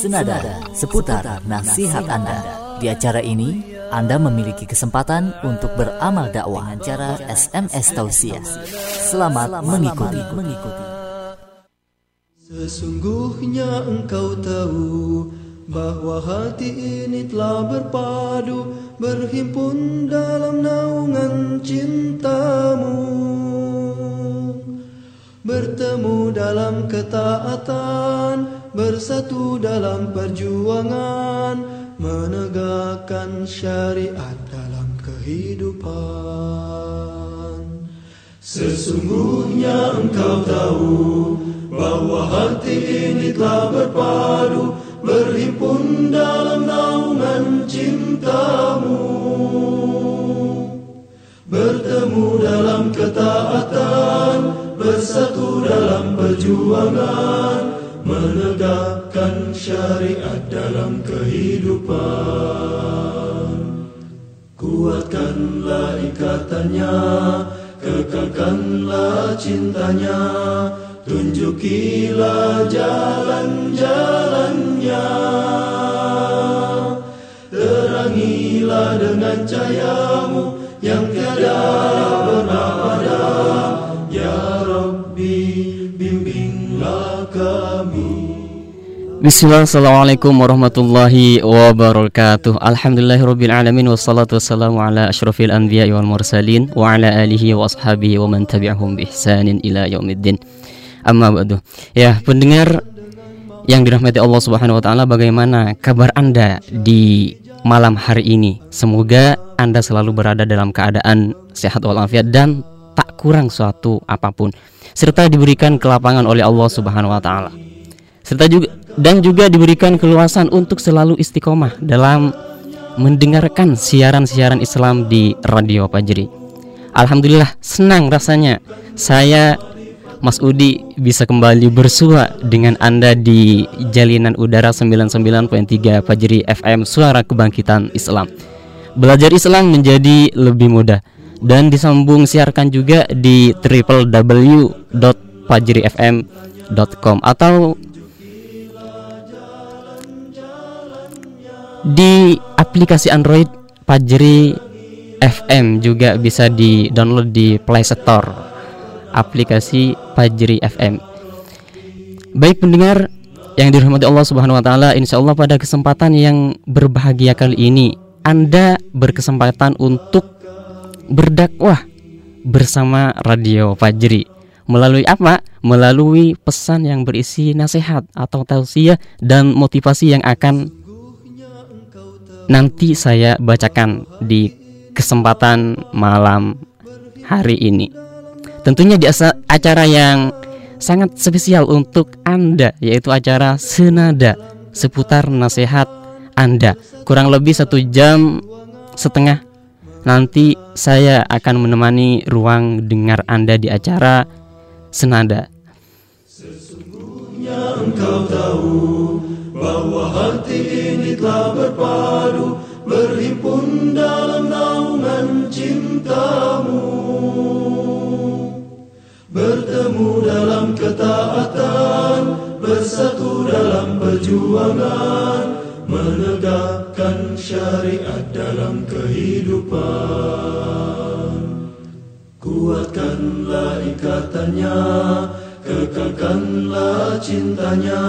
Senada seputar nasihat Anda. Di acara ini, Anda memiliki kesempatan untuk beramal dakwah dengan cara SMS tausiah. Selamat mengikuti. Sesungguhnya engkau tahu bahwa hati ini telah berpadu berhimpun dalam naungan cintamu bertemu dalam ketaatan bersatu dalam perjuangan menegakkan syariat dalam kehidupan. Sesungguhnya engkau tahu bahwa hati ini telah berpadu berhimpun dalam naungan cintamu. Bertemu dalam ketaatan, bersatu dalam perjuangan, menegakkan syariat dalam kehidupan. Kuatkanlah ikatannya, kekalkanlah cintanya, tunjukilah jalan-jalannya. Terangilah dengan cahayamu yang tiada Bismillah, Assalamualaikum warahmatullahi wabarakatuh. Alhamdulillahirrabbilalamin Wassalatu wassalamu ala ashrafil anbiya wal mursalin Wa ala alihi wa ashabihi wa man tabi'ahum bi ihsanin ila yaumiddin. Amma ba'du. Ya pendengar yang dirahmati Allah subhanahu wa ta'ala Bagaimana kabar anda di malam hari ini? Semoga anda selalu berada dalam keadaan sehat walafiat Dan tak kurang suatu apa pun. Serta diberikan kelapangan oleh Allah subhanahu wa ta'ala. Serta juga dan juga diberikan keluasan untuk selalu istiqomah dalam mendengarkan siaran-siaran Islam di Radio Pajri. Alhamdulillah senang rasanya saya Mas Udi bisa kembali bersua dengan Anda di jalinan udara 99.3 Pajri FM Suara Kebangkitan Islam. Belajar Islam menjadi lebih mudah dan disambung siarkan juga di www.pajrifm.com atau di aplikasi Android Pajri FM juga bisa di-download di Play Store aplikasi Pajri FM. Baik pendengar yang dirahmati Allah Subhanahu wa taala, insyaallah pada kesempatan yang berbahagia kali ini Anda berkesempatan untuk berdakwah bersama Radio Fajri melalui apa? Melalui pesan yang berisi nasihat atau tausiah dan motivasi yang akan nanti saya bacakan di kesempatan malam hari ini. Tentunya di acara yang sangat spesial untuk Anda yaitu acara Senada seputar nasihat Anda. Kurang lebih satu jam setengah nanti saya akan menemani ruang dengar Anda di acara Senada. Sesungguhnya engkau tahu bahwa hati ini telah berpadu berhimpun dalam naungan cintamu. Bertemu dalam ketaatan bersatu dalam perjuangan menegakkan syariat dalam kehidupan. Kuatkanlah ikatannya kekalkanlah cintanya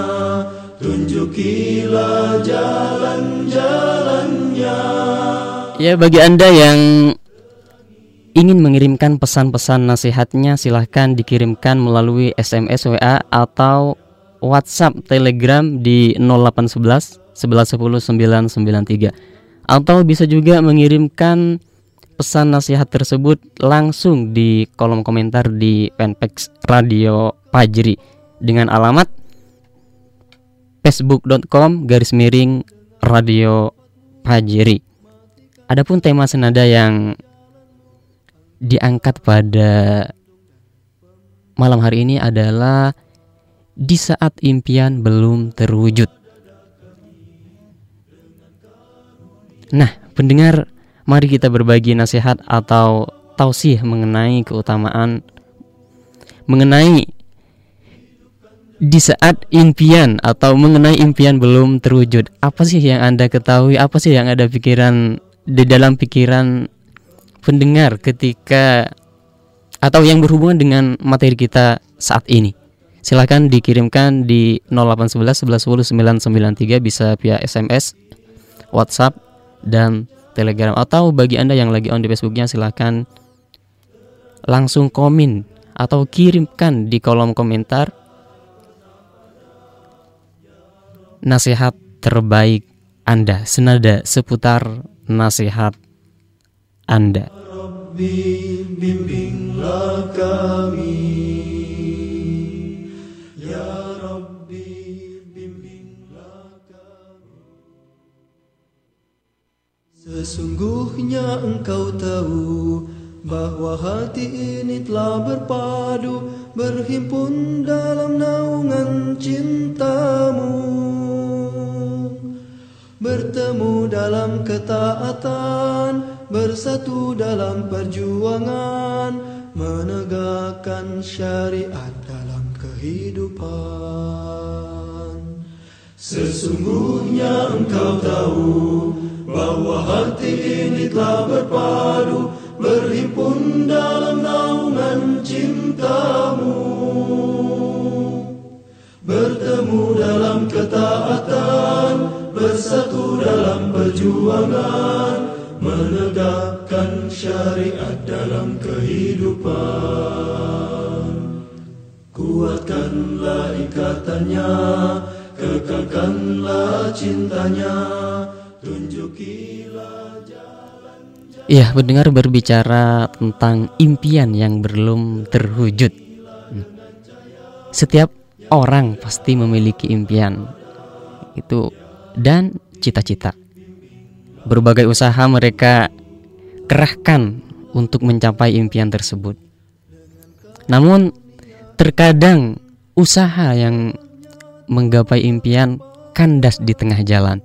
Tunjukilah jalan-jalannya. Ya bagi Anda yang ingin mengirimkan pesan-pesan nasihatnya silahkan dikirimkan melalui SMS WA atau WhatsApp Telegram di 0811 1110 993 atau bisa juga mengirimkan pesan nasihat tersebut langsung di kolom komentar di fanpage Radio Pajri dengan alamat facebook.com garis miring radio Pajeri. Adapun tema senada yang diangkat pada malam hari ini adalah di saat impian belum terwujud. Nah, pendengar, mari kita berbagi nasihat atau tausih mengenai keutamaan mengenai di saat impian atau mengenai impian belum terwujud, apa sih yang Anda ketahui? Apa sih yang ada pikiran di dalam pikiran pendengar ketika atau yang berhubungan dengan materi kita saat ini? Silahkan dikirimkan di 0811 1110 993 bisa via SMS, WhatsApp, dan Telegram atau bagi Anda yang lagi on di Facebooknya silahkan langsung komen atau kirimkan di kolom komentar nasihat terbaik Anda senada seputar nasihat Anda. Bimbinglah kami Sesungguhnya engkau tahu bahwa hati ini telah berpadu berhimpun dalam naungan cintamu. Bertemu dalam ketaatan bersatu dalam perjuangan menegakkan syariat dalam kehidupan sesungguhnya engkau tahu bahwa hati ini telah berpadu berhimpun dalam naungan cintamu. Bertemu dalam ketaatan bersatu dalam perjuangan menegakkan syariat dalam kehidupan. Kuatkanlah ikatannya kekalkanlah cintanya tunjukilah Iya, mendengar berbicara tentang impian yang belum terwujud. Hmm. Setiap orang pasti memiliki impian itu dan cita-cita. Berbagai usaha mereka kerahkan untuk mencapai impian tersebut. Namun terkadang usaha yang menggapai impian kandas di tengah jalan.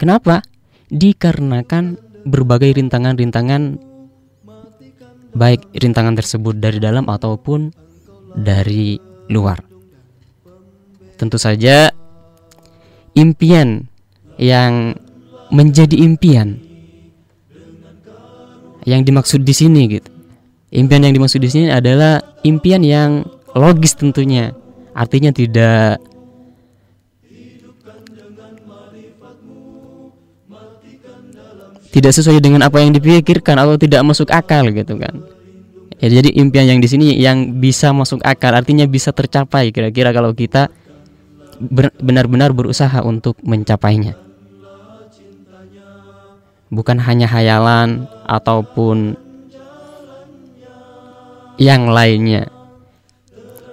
Kenapa? Dikarenakan berbagai rintangan-rintangan baik rintangan tersebut dari dalam ataupun dari luar. Tentu saja impian yang menjadi impian yang dimaksud di sini gitu. Impian yang dimaksud di sini adalah impian yang logis tentunya. Artinya tidak tidak sesuai dengan apa yang dipikirkan atau tidak masuk akal gitu kan. Ya, jadi impian yang di sini yang bisa masuk akal artinya bisa tercapai kira-kira kalau kita benar-benar berusaha untuk mencapainya. Bukan hanya hayalan ataupun yang lainnya.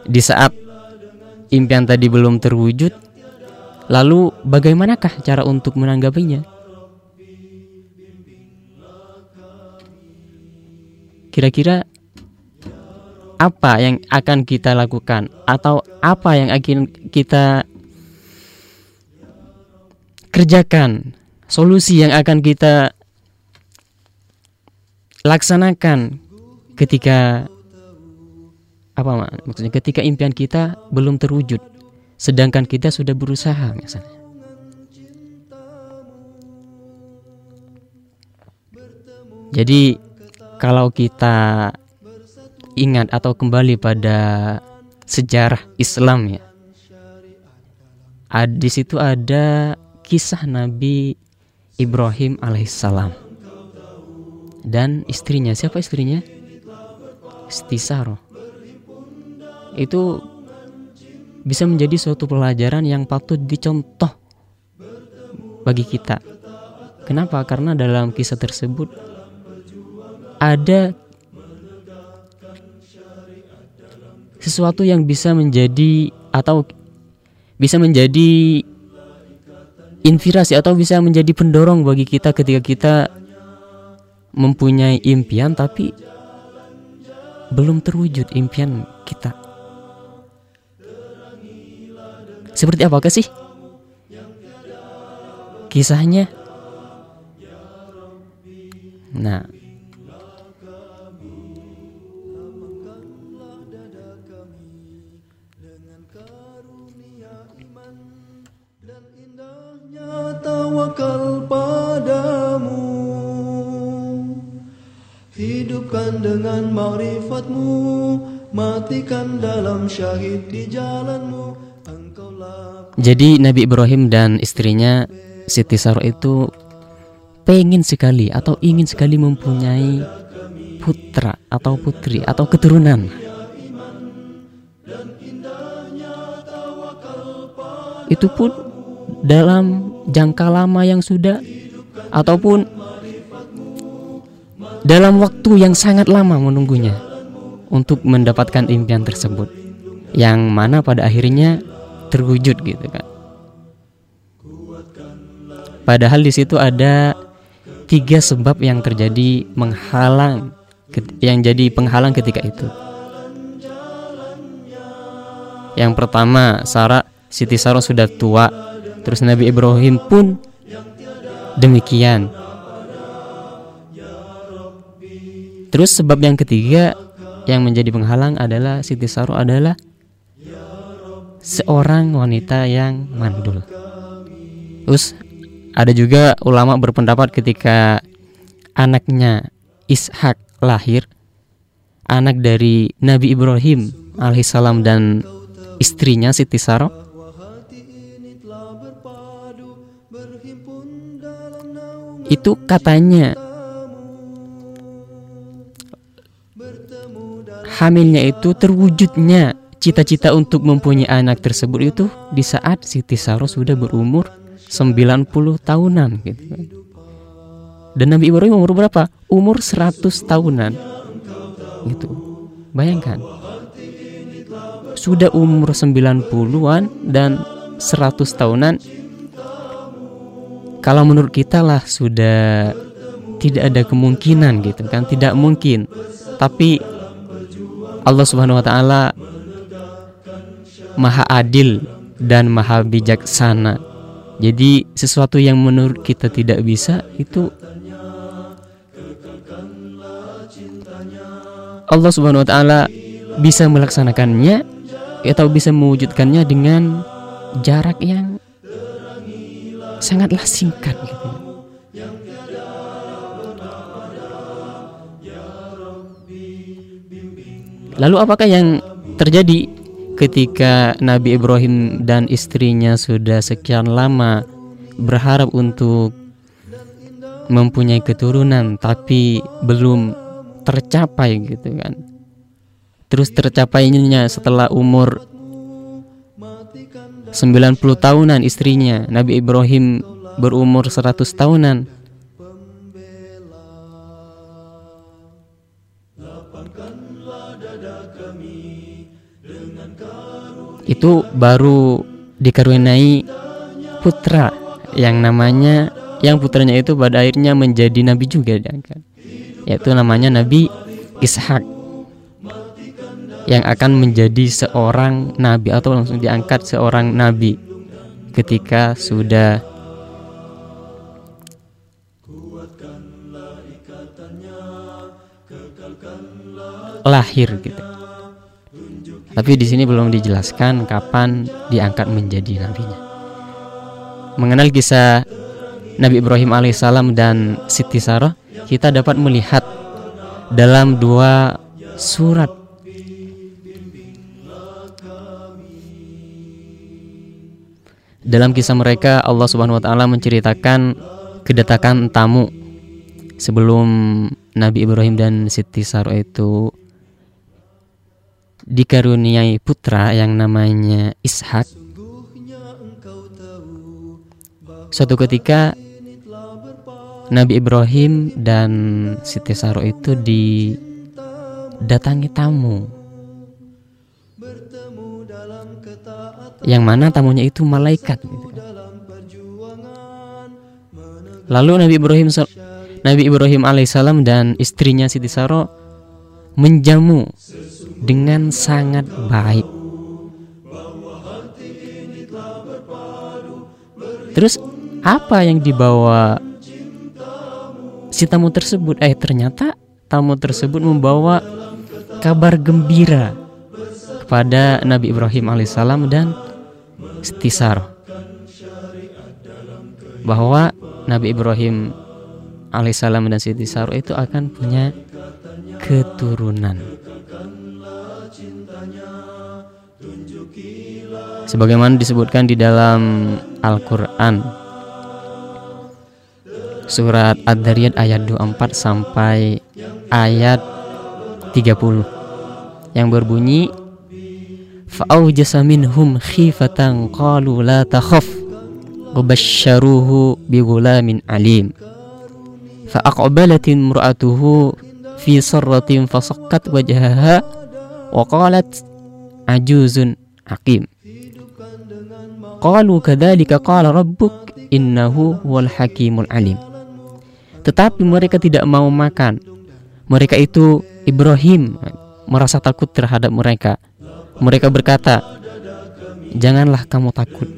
Di saat impian tadi belum terwujud, lalu bagaimanakah cara untuk menanggapinya? Kira-kira apa yang akan kita lakukan? Atau apa yang akan kita kerjakan, solusi yang akan kita laksanakan ketika apa maksudnya ketika impian kita belum terwujud sedangkan kita sudah berusaha misalnya. Jadi kalau kita ingat atau kembali pada sejarah Islam ya. Di situ ada kisah Nabi Ibrahim alaihissalam dan istrinya siapa istrinya? Istisaro. Itu bisa menjadi suatu pelajaran yang patut dicontoh bagi kita. Kenapa? Karena dalam kisah tersebut ada sesuatu yang bisa menjadi atau bisa menjadi inspirasi atau bisa menjadi pendorong bagi kita ketika kita mempunyai impian tapi belum terwujud impian kita. Seperti apakah sih kisahnya? Nah, tawakal padamu. Hidupkan dengan makrifatmu Matikan dalam syahid di jalanmu. Engkaulah Jadi Nabi Ibrahim dan istrinya Siti Sarah itu pengen sekali atau ingin sekali mempunyai putra atau putri atau keturunan. Itu pun dalam jangka lama yang sudah ataupun dalam waktu yang sangat lama menunggunya untuk mendapatkan impian tersebut yang mana pada akhirnya terwujud gitu kan. Padahal di situ ada tiga sebab yang terjadi menghalang yang jadi penghalang ketika itu. Yang pertama, Sarah Siti Sarah sudah tua, terus Nabi Ibrahim pun demikian. Terus sebab yang ketiga yang menjadi penghalang adalah Siti Sarah adalah seorang wanita yang mandul. Terus ada juga ulama berpendapat ketika anaknya Ishak lahir, anak dari Nabi Ibrahim alaihissalam dan istrinya Siti Sarah itu katanya hamilnya itu terwujudnya cita-cita untuk mempunyai anak tersebut itu di saat Siti Sarah sudah berumur 90 tahunan gitu kan. Dan Nabi Ibrahim umur berapa? Umur 100 tahunan. Gitu. Bayangkan. Sudah umur 90-an dan 100 tahunan. Kalau menurut kita lah sudah tidak ada kemungkinan gitu kan, tidak mungkin. Tapi Allah Subhanahu wa taala Maha adil dan maha bijaksana jadi sesuatu yang menurut kita tidak bisa itu Allah Subhanahu wa taala bisa melaksanakannya atau bisa mewujudkannya dengan jarak yang sangatlah singkat gitu. Lalu apakah yang terjadi ketika Nabi Ibrahim dan istrinya sudah sekian lama berharap untuk mempunyai keturunan tapi belum tercapai gitu kan. Terus tercapainya setelah umur 90 tahunan istrinya Nabi Ibrahim berumur 100 tahunan. Itu baru dikaruniai putra yang namanya yang putranya itu pada akhirnya menjadi nabi juga kan? Yaitu namanya Nabi Ishak yang akan menjadi seorang nabi atau langsung diangkat seorang nabi ketika sudah lahir gitu. Tapi di sini belum dijelaskan kapan diangkat menjadi nabinya. Mengenal kisah Nabi Ibrahim alaihissalam dan Siti Sarah, kita dapat melihat dalam dua surat Dalam kisah mereka Allah Subhanahu wa taala menceritakan kedatangan tamu sebelum Nabi Ibrahim dan Siti Sarah itu dikaruniai putra yang namanya Ishak. Suatu ketika Nabi Ibrahim dan Siti Saro itu didatangi tamu. Yang mana tamunya itu malaikat gitu kan. Lalu Nabi Ibrahim Nabi Ibrahim alaihissalam dan istrinya Siti Saro menjamu dengan sangat baik. Terus apa yang dibawa si tamu tersebut? Eh ternyata tamu tersebut membawa kabar gembira kepada Nabi Ibrahim alaihissalam dan Stisar bahwa Nabi Ibrahim alaihissalam dan Siti Saro itu akan punya keturunan. Sebagaimana disebutkan di dalam Al-Qur'an surat Ad-Dariyat ayat 24 sampai ayat 30 yang berbunyi minhum khifatan la fa'aqbalat imra'atuhu fi sarratin fasakkat wajhaha wa qalat ajuzun aqim qalu kadzalika qala rabbuk innahu wal hakimul alim tetapi mereka tidak mau makan. Mereka itu Ibrahim merasa takut terhadap mereka mereka berkata janganlah kamu takut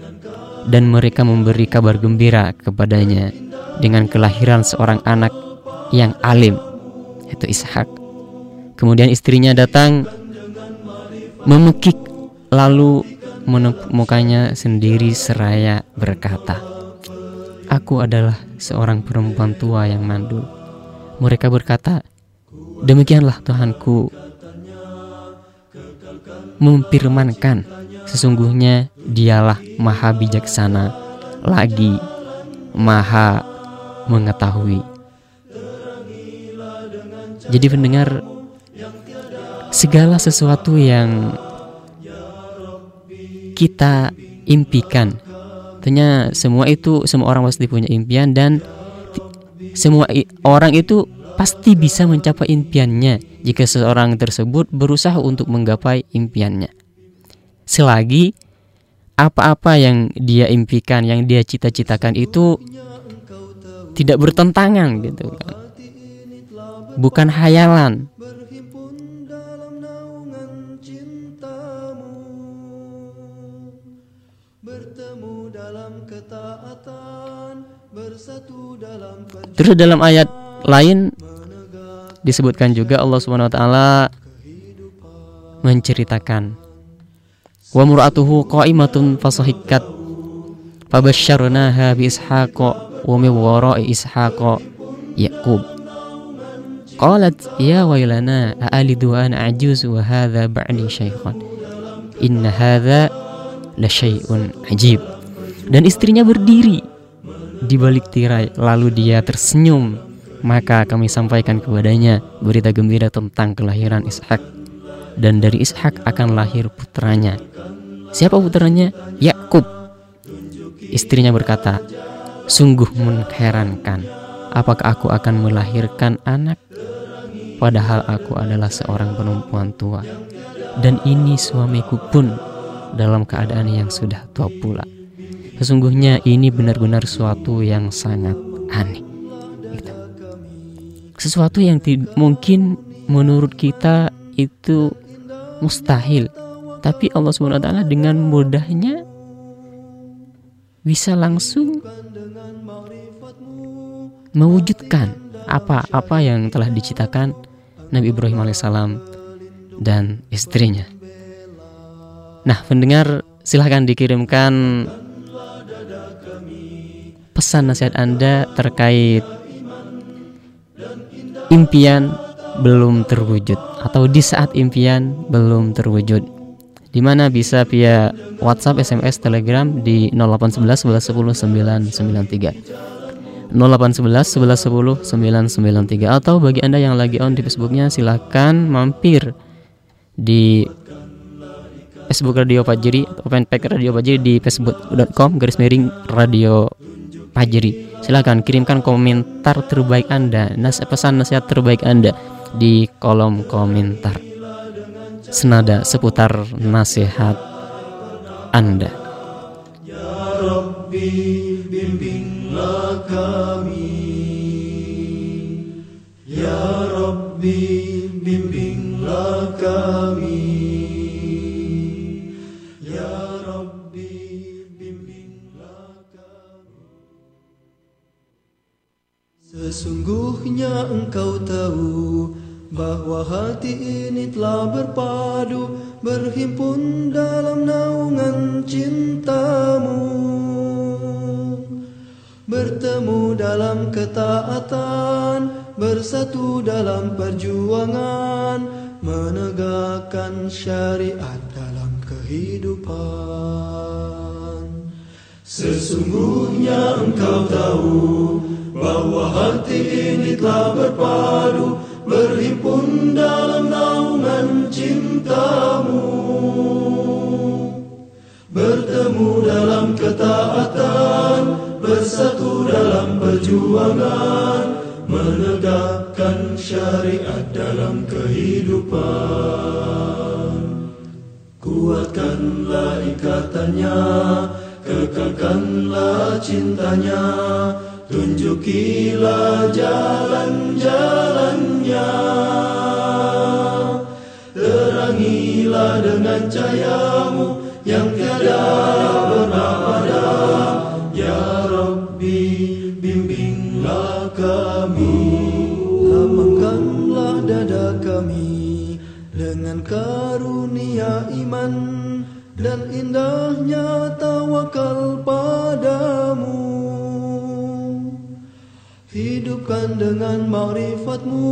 dan mereka memberi kabar gembira kepadanya dengan kelahiran seorang anak yang alim yaitu Ishak. Kemudian istrinya datang memekik lalu menepuk mukanya sendiri seraya berkata, Aku adalah seorang perempuan tua yang mandul. Mereka berkata, Demikianlah Tuhanku memfirmankan, sesungguhnya dialah maha bijaksana, lagi maha mengetahui. Jadi pendengar segala sesuatu yang kita impikan Tentunya semua itu semua orang pasti punya impian dan semua orang itu pasti bisa mencapai impiannya jika seseorang tersebut berusaha untuk menggapai impiannya. Selagi apa-apa yang dia impikan, yang dia cita-citakan itu tidak bertentangan gitu kan. Bukan hayalan. Terus dalam ayat lain disebutkan juga Allah Subhanahu wa taala menceritakan. Wa mur'atuhu qa'imatun fasahikat fabasyarnaha bi ishaqa wa min wara'i ishaqa yaqub. Qalat ya wailana a'alidu ana ajuz wa hadha ba'li shaykhan inna hadha la syai'un ajib. Dan istrinya berdiri di balik tirai lalu dia tersenyum maka kami sampaikan kepadanya berita gembira tentang kelahiran Ishak dan dari Ishak akan lahir putranya siapa putranya Yakub istrinya berkata Sungguh mengherankan, apakah aku akan melahirkan anak? Padahal aku adalah seorang perempuan tua, dan ini suamiku pun dalam keadaan yang sudah tua pula. Sesungguhnya ini benar-benar suatu yang sangat aneh. Sesuatu yang mungkin menurut kita itu mustahil, tapi Allah SWT dengan mudahnya bisa langsung mewujudkan apa-apa yang telah diciptakan Nabi Ibrahim alaihissalam dan istrinya. Nah, pendengar silahkan dikirimkan pesan nasihat Anda terkait impian belum terwujud atau di saat impian belum terwujud. Di mana bisa via WhatsApp, SMS, Telegram di 0811 11 10 993. 0811 11 10 993 atau bagi Anda yang lagi on di Facebooknya silahkan mampir di Facebook Radio Pajeri atau fanpage Radio Pajeri di facebook.com garis miring Radio Pajeri silahkan kirimkan komentar terbaik Anda nas pesan nasihat terbaik Anda di kolom komentar senada seputar nasihat Anda. Ya Rabbi bimbing bimbinglah kami Ya Rabbi bimbinglah kami Sesungguhnya engkau tahu bahwa hati ini telah berpadu berhimpun dalam naungan cintamu bertemu dalam ketaatan bersatu dalam perjuangan menegakkan syariat dalam kehidupan. Sesungguhnya engkau tahu bahwa hati ini telah berpadu berhimpun dalam naungan cintamu. Bertemu dalam ketaatan bersatu dalam perjuangan menegakkan syariat dalam kehidupan. Kuatkanlah ikatannya kekalkanlah cintanya tunjukilah jalan-jalannya. Terangilah dengan cahayamu yang tiada pernah padam ya Rabbi bimbinglah kami. Lapangkanlah dada kami dengan karunia iman dan indahnya tawakal padamu. Hidupkan dengan ma'rifatmu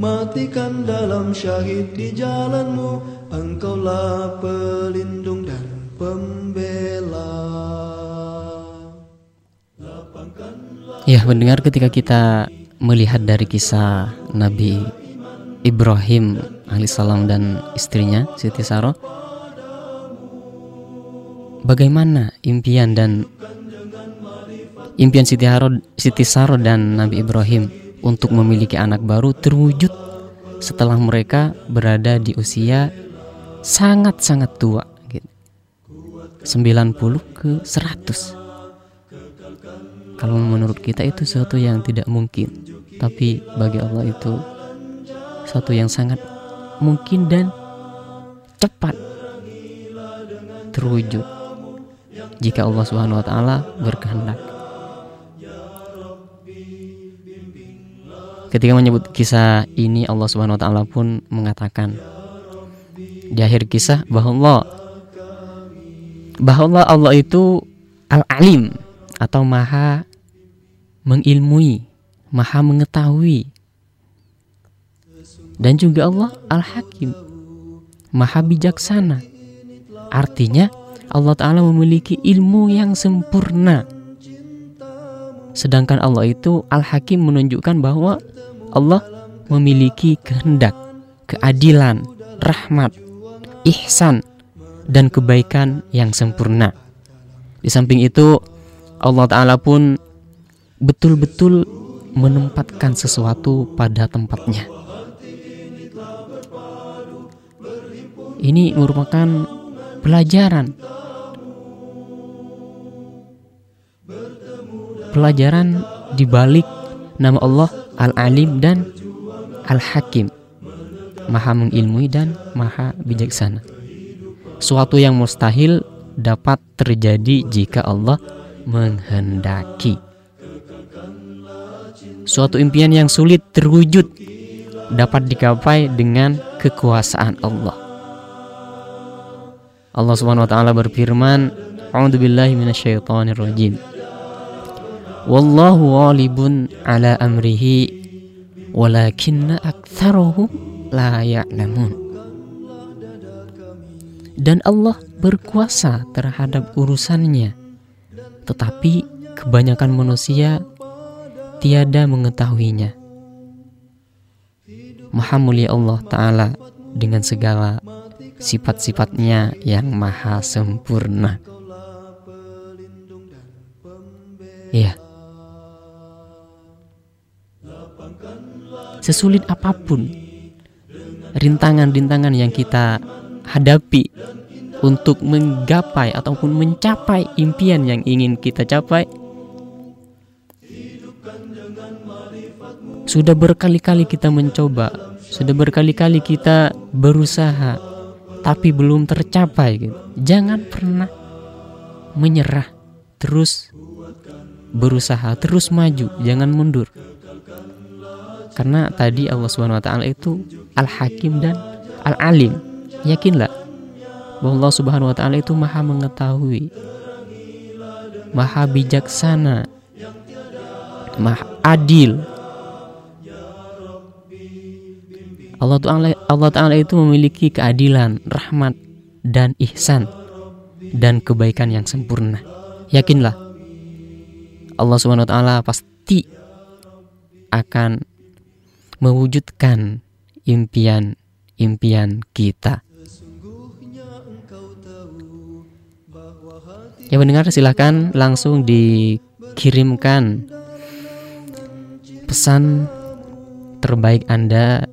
Matikan dalam syahid di jalanmu. Engkaulah pelindung dan pembela. Ya mendengar ketika kita melihat dari kisah Nabi Ibrahim alaihissalam dan istrinya Siti Saro Bagaimana impian dan Impian Siti, Haro, Siti Saro dan Nabi Ibrahim untuk memiliki anak baru terwujud setelah mereka berada di usia sangat-sangat tua gitu. 90 ke 100 kalau menurut kita itu sesuatu yang tidak mungkin tapi bagi Allah itu sesuatu yang sangat mungkin dan cepat terwujud jika Allah Subhanahu wa taala berkehendak Ketika menyebut kisah ini Allah Subhanahu wa taala pun mengatakan di akhir kisah bahwa bahwa Allah itu Al-Alim atau Maha mengilmui, Maha mengetahui. Dan juga Allah Al-Hakim, Maha bijaksana. Artinya Allah taala memiliki ilmu yang sempurna. Sedangkan Allah itu Al-Hakim menunjukkan bahwa Allah memiliki kehendak, keadilan, rahmat, ihsan, dan kebaikan yang sempurna. Di samping itu, Allah Ta'ala pun betul-betul menempatkan sesuatu pada tempatnya. Ini merupakan pelajaran pelajaran di balik nama Allah Al-Alim dan Al-Hakim. Maha mengilmui dan maha bijaksana. Suatu yang mustahil dapat terjadi jika Allah menghendaki. Suatu impian yang sulit terwujud dapat digapai dengan kekuasaan Allah. Allah Subhanahu wa taala berfirman A'udzubillahi minasyaitonirrajim Wallahu ghalibun ala amrihi walakinna aktsarahum la ya'lamun. Dan Allah berkuasa terhadap urusannya. Tetapi kebanyakan manusia tiada mengetahuinya. Maha mulia Allah Ta'ala dengan segala sifat-sifatnya yang maha sempurna. Ya, sesulit apa pun rintangan-rintangan yang kita hadapi untuk menggapai ataupun mencapai impian yang ingin kita capai sudah berkali-kali kita mencoba sudah berkali-kali kita berusaha tapi belum tercapai gitu. jangan pernah menyerah terus berusaha terus maju jangan mundur karena tadi Allah Subhanahu wa taala itu Al-Hakim dan Al-Alim. Yakinlah bahwa Allah Subhanahu wa taala itu Maha mengetahui, Maha bijaksana, Maha adil. Allah Ta'ala Allah Ta'ala itu memiliki keadilan, rahmat, dan ihsan dan kebaikan yang sempurna. Yakinlah Allah Subhanahu wa taala pasti akan mewujudkan impian-impian kita. Yang mendengar silahkan langsung dikirimkan pesan terbaik Anda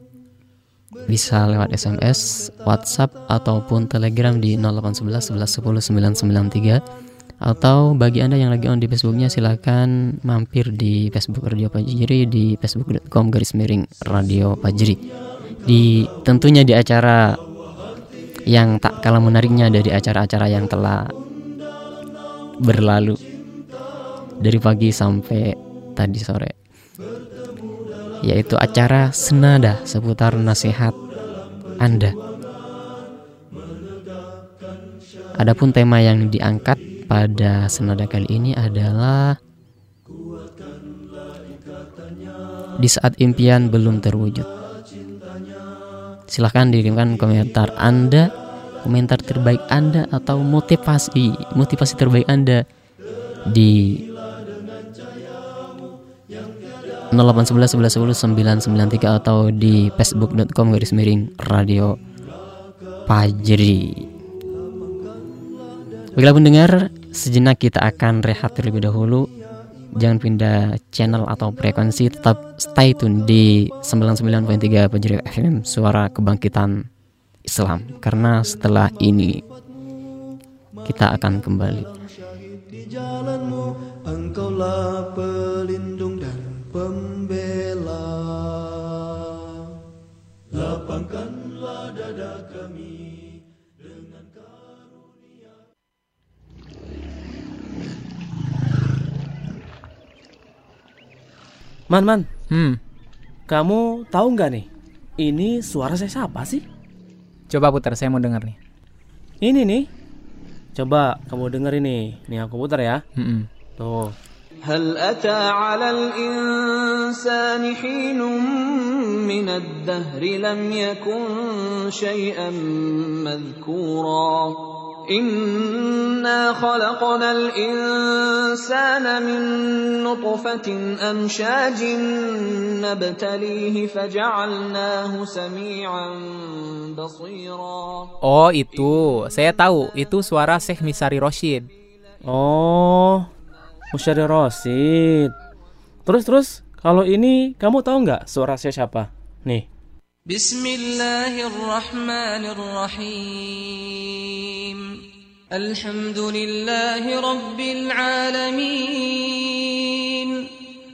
bisa lewat SMS, WhatsApp ataupun Telegram di 0811 11 10 993 atau bagi Anda yang lagi on di Facebooknya silahkan mampir di Facebook Radio Pajri di facebook.com garis miring Radio Pajri di tentunya di acara yang tak kalah menariknya dari acara-acara yang telah berlalu. Dari pagi sampai tadi sore. Yaitu acara senada seputar nasihat Anda. Adapun tema yang diangkat pada senada kali ini adalah di saat impian belum terwujud. Silahkan dikirimkan komentar Anda, komentar terbaik Anda atau motivasi motivasi terbaik Anda di 0811 11 10 993 atau di facebook.com garis miring radio Pajri. Baiklah pendengar, sejenak kita akan rehat terlebih dahulu. Jangan pindah channel atau frekuensi, tetap stay tune di 99.3 Pajri FM, suara kebangkitan Islam. Karena setelah ini kita akan kembali. Di jalanmu, pelindung dan pembela Man, man, Hmm, kamu tahu nggak nih? Ini suara saya siapa sih? coba putar saya mau dengar nih. Ini nih. Coba kamu denger ini. Nih aku putar ya. Hmm, Tuh. هل أتى على الإنسان حين من الدهر لم يكن شيئا مذكورا Inna khalaqnal insana min nutfatin amshajin nabtalihi faja'alnahu sami'an basira. Oh, itu. Saya tahu. Itu suara Syekh Misari Roshid. Oh, Misari Roshid. Terus terus, kalau ini kamu tahu nggak suara saya siapa? Nih. بسم الله الرحمن الرحيم الحمد لله رب العالمين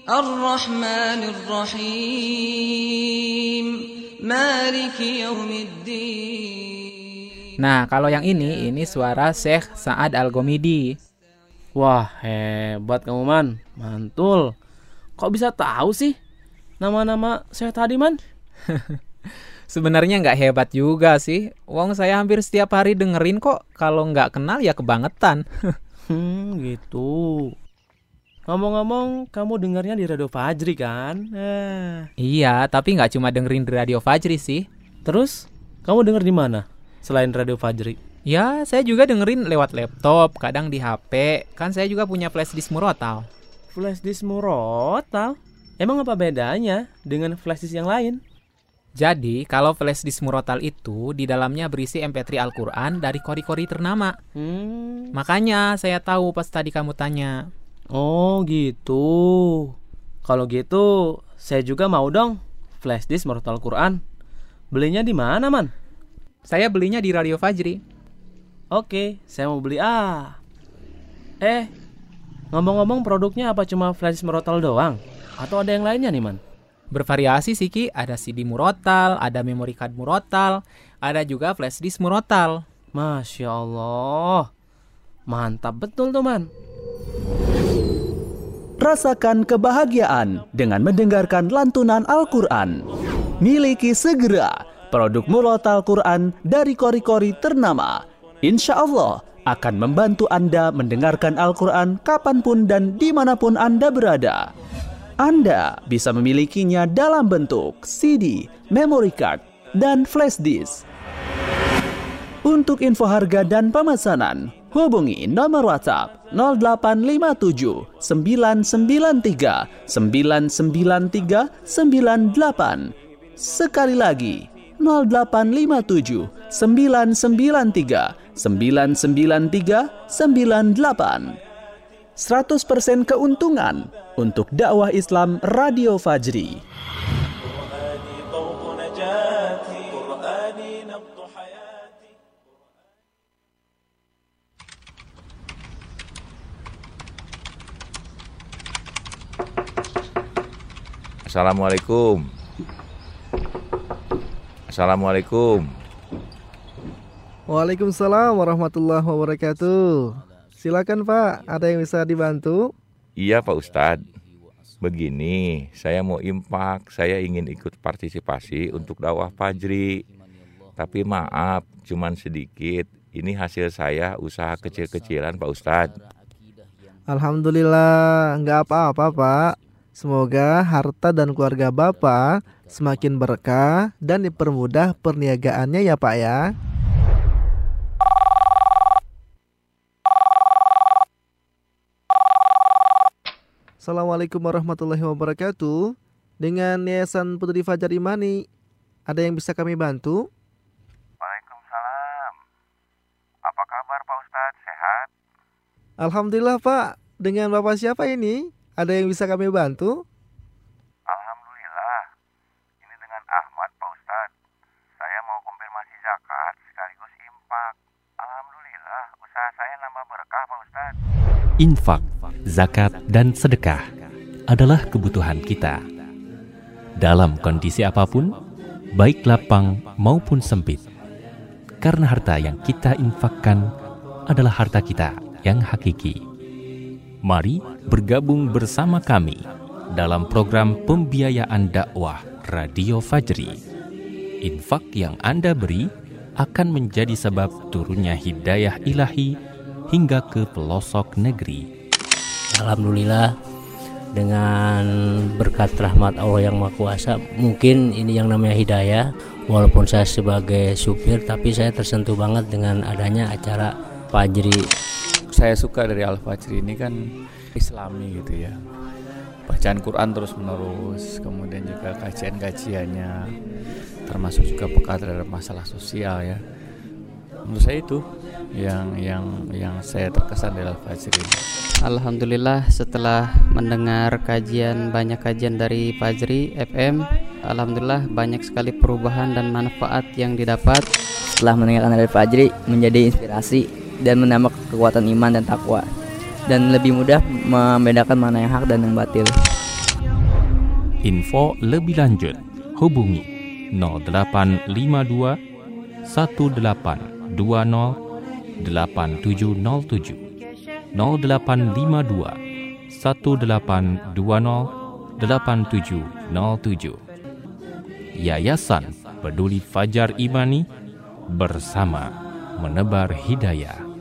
الرحمن الرحيم مالك يوم الدين Nah, kalau yang ini, ini suara Syekh Sa'ad Al-Gomidi. Wah, hebat kamu man. Mantul. Kok bisa tahu sih nama-nama saya tadi man? Sebenarnya nggak hebat juga sih. Wong saya hampir setiap hari dengerin kok. Kalau nggak kenal ya kebangetan. Hmm, gitu. Ngomong-ngomong, kamu dengarnya di Radio Fajri kan? Eh. iya, tapi nggak cuma dengerin di Radio Fajri sih. Terus, kamu denger di mana? Selain Radio Fajri. Ya, saya juga dengerin lewat laptop, kadang di HP. Kan saya juga punya flash disk murotal. Flash disk murotal? Emang apa bedanya dengan flash disk yang lain? Jadi, kalau flash disk murotal itu di dalamnya berisi MP3 Al-Quran dari kori-kori ternama. Hmm. Makanya saya tahu pas tadi kamu tanya. Oh, gitu. Kalau gitu, saya juga mau dong flash disk murotal Quran. Belinya di mana, Man? Saya belinya di Radio Fajri. Oke, saya mau beli ah. Eh, ngomong-ngomong produknya apa cuma flash disk murotal doang? Atau ada yang lainnya nih, Man? Bervariasi sih Ki, ada CD murotal, ada memory card murotal, ada juga flash disk murotal. Masya Allah. Mantap betul tuh, Man. Rasakan kebahagiaan dengan mendengarkan lantunan Al-Quran. Miliki segera produk murotal Quran dari kori-kori ternama. Insya Allah akan membantu Anda mendengarkan Al-Quran kapan pun dan di mana pun Anda berada. Anda bisa memilikinya dalam bentuk CD, memory card, dan flash disk. Untuk info harga dan pemesanan, hubungi nomor WhatsApp 0857 993 993 98. Sekali lagi, 0857 993 993 98. 100% keuntungan untuk dakwah Islam Radio Fajri. Assalamualaikum. Assalamualaikum. Waalaikumsalam warahmatullahi wabarakatuh. Silakan Pak, ada yang bisa dibantu? Iya Pak Ustadz. Begini, saya mau impak, saya ingin ikut partisipasi untuk dakwah Fajri. Tapi maaf, cuman sedikit. Ini hasil saya usaha kecil-kecilan Pak Ustadz. Alhamdulillah, nggak apa-apa Pak. Semoga harta dan keluarga Bapak semakin berkah dan dipermudah perniagaannya ya Pak ya. Assalamualaikum warahmatullahi wabarakatuh. Dengan Yayasan Putri Fajar Imani, ada yang bisa kami bantu? Waalaikumsalam. Apa kabar Pak Ustadz? Sehat? Alhamdulillah Pak. Dengan Bapak siapa ini? Ada yang bisa kami bantu? Alhamdulillah. Ini dengan Ahmad Pak Ustadz. Saya mau konfirmasi zakat sekaligus impak. Alhamdulillah, usaha saya nambah berkah Pak Ustadz. Infak, zakat, dan sedekah adalah kebutuhan kita. Dalam kondisi apa pun, baik lapang maupun sempit. Karena harta yang kita infakkan adalah harta kita yang hakiki. Mari bergabung bersama kami dalam program pembiayaan dakwah Radio Fajri. Infak yang Anda beri akan menjadi sebab turunnya hidayah ilahi hingga ke pelosok negeri. Alhamdulillah dengan berkat rahmat Allah yang Maha Kuasa mungkin ini yang namanya hidayah walaupun saya sebagai supir tapi saya tersentuh banget dengan adanya acara Fajri. Saya suka dari Al Fajri ini kan islami gitu ya. Bacaan Quran terus menerus kemudian juga kajian-kajiannya termasuk juga peka terhadap masalah sosial ya. Menurut saya itu yang yang yang saya terkesan dari Fajri. Alhamdulillah setelah mendengar kajian banyak kajian dari Fajri FM Alhamdulillah banyak sekali perubahan dan manfaat yang didapat. Setelah mendengarkan dari Fajri menjadi inspirasi dan menambah kekuatan iman dan takwa. Dan lebih mudah membedakan mana yang hak dan yang batil. Info lebih lanjut hubungi 0852 1820 8707 0852 1820 8707 Yayasan Peduli Fajar Imani bersama menebar hidayah.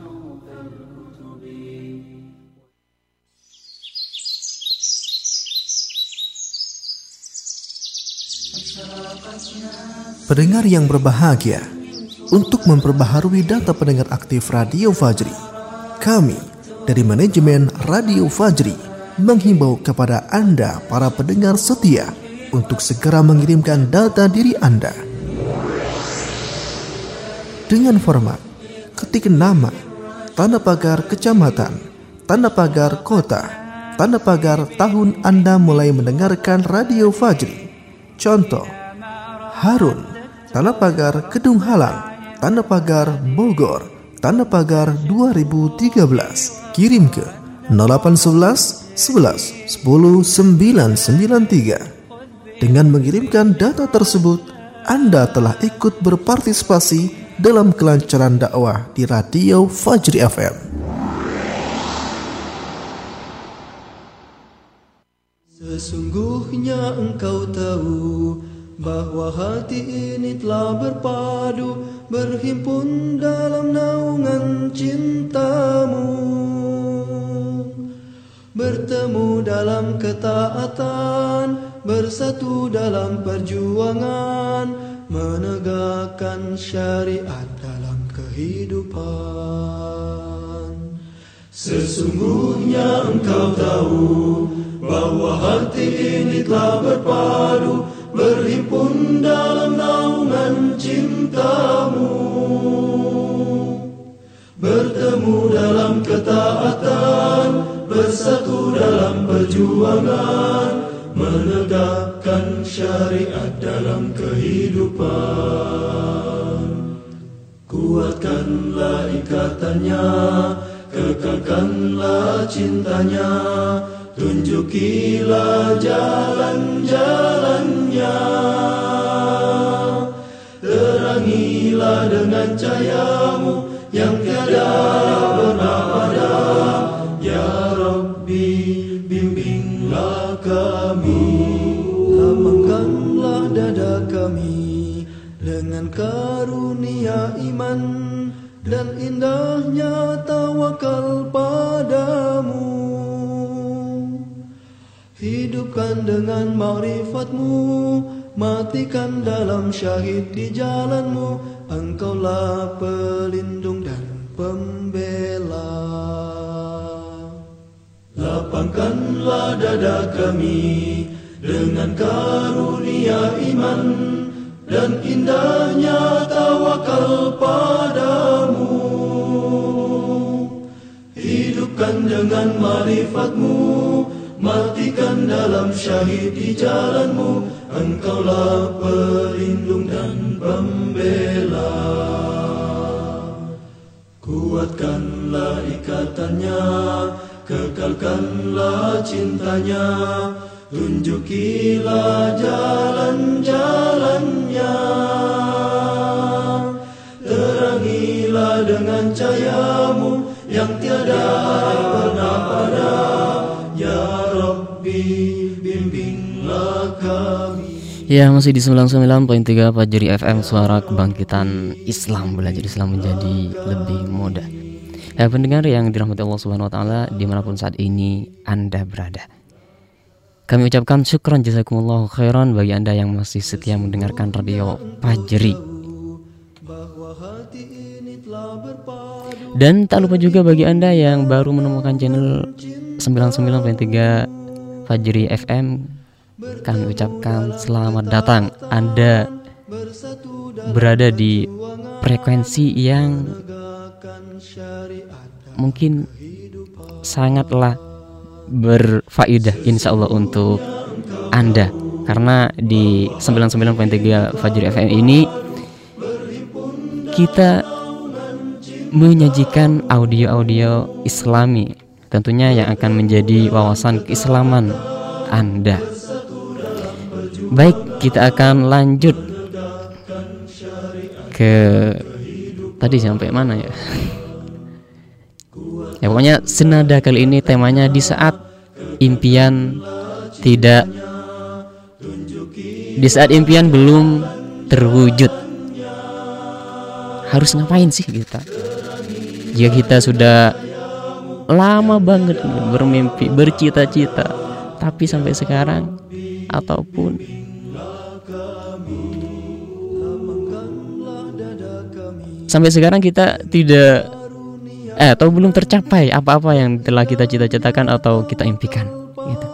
Pendengar yang berbahagia, untuk memperbaharui data pendengar aktif Radio Fajri, kami dari manajemen Radio Fajri menghimbau kepada Anda para pendengar setia untuk segera mengirimkan data diri Anda. Dengan format ketik nama, tanda pagar kecamatan, tanda pagar kota, tanda pagar tahun Anda mulai mendengarkan Radio Fajri. Contoh, Harun, tanda pagar Kedung Halang, tanda pagar Bogor, tanda pagar 2013. Kirim ke 0811 11 10 993. Dengan mengirimkan data tersebut, Anda telah ikut berpartisipasi dalam kelancaran dakwah di Radio Fajri FM. Sesungguhnya engkau tahu bahwa hati ini telah berpadu berhimpun dalam naungan cintamu bertemu dalam ketaatan bersatu dalam perjuangan menegakkan syariat dalam kehidupan. Sesungguhnya engkau tahu bahwa hati ini telah berpadu berhimpun dalam naungan cintamu. Bertemu dalam ketaatan, bersatu dalam perjuangan, menegakkan syariat dalam kehidupan. Kuatkanlah ikatannya, kekalkanlah cintanya, tunjukilah jalan-jalannya. Terangilah dengan cahayamu yang tiada pernah padam. Ya Rabbi, bimbinglah kami. Lapangkanlah dada kami dengan karunia iman dan indahnya tawakal padamu. Hidupkan dengan makrifatmu Matikan dalam syahid di jalanmu. Engkaulah pelindung dan pembela. Lapangkanlah dada kami Dengan karunia iman Dan indahnya tawakal padamu. Hidupkan dengan marifatmu Matikan dalam syahid di jalanmu Engkaulah pelindung dan pembela. Kuatkanlah ikatannya Kekalkanlah cintanya Tunjukilah jalan-jalannya. Terangilah dengan cahayamu Yang tiada pernah padam Ya masih di 99.3 Fajri FM Suara Kebangkitan Islam Belajar Islam menjadi lebih mudah. Ya pendengar yang dirahmati Allah Subhanahu Wa Taala Di mana pun saat ini Anda berada. Kami ucapkan syukron jazakumullah khairan Bagi Anda yang masih setia mendengarkan radio Fajri. Dan tak lupa juga bagi Anda yang baru menemukan channel 99.3 Fajri FM kami ucapkan selamat datang. Anda berada di frekuensi yang mungkin sangatlah berfaedah insya Allah untuk Anda. Karena di 99.3 Fajri FM ini kita menyajikan audio-audio islami tentunya yang akan menjadi wawasan keislaman Anda Baik, kita akan lanjut ke tadi sampai mana ya? ya pokoknya senada kali ini temanya di saat impian tidak di saat impian belum terwujud. Harus ngapain sih kita? Jika kita sudah lama banget bermimpi, bercita-cita, tapi sampai sekarang ataupun sampai sekarang kita tidak eh atau belum tercapai apa-apa yang telah kita cita-citakan atau kita impikan gitu.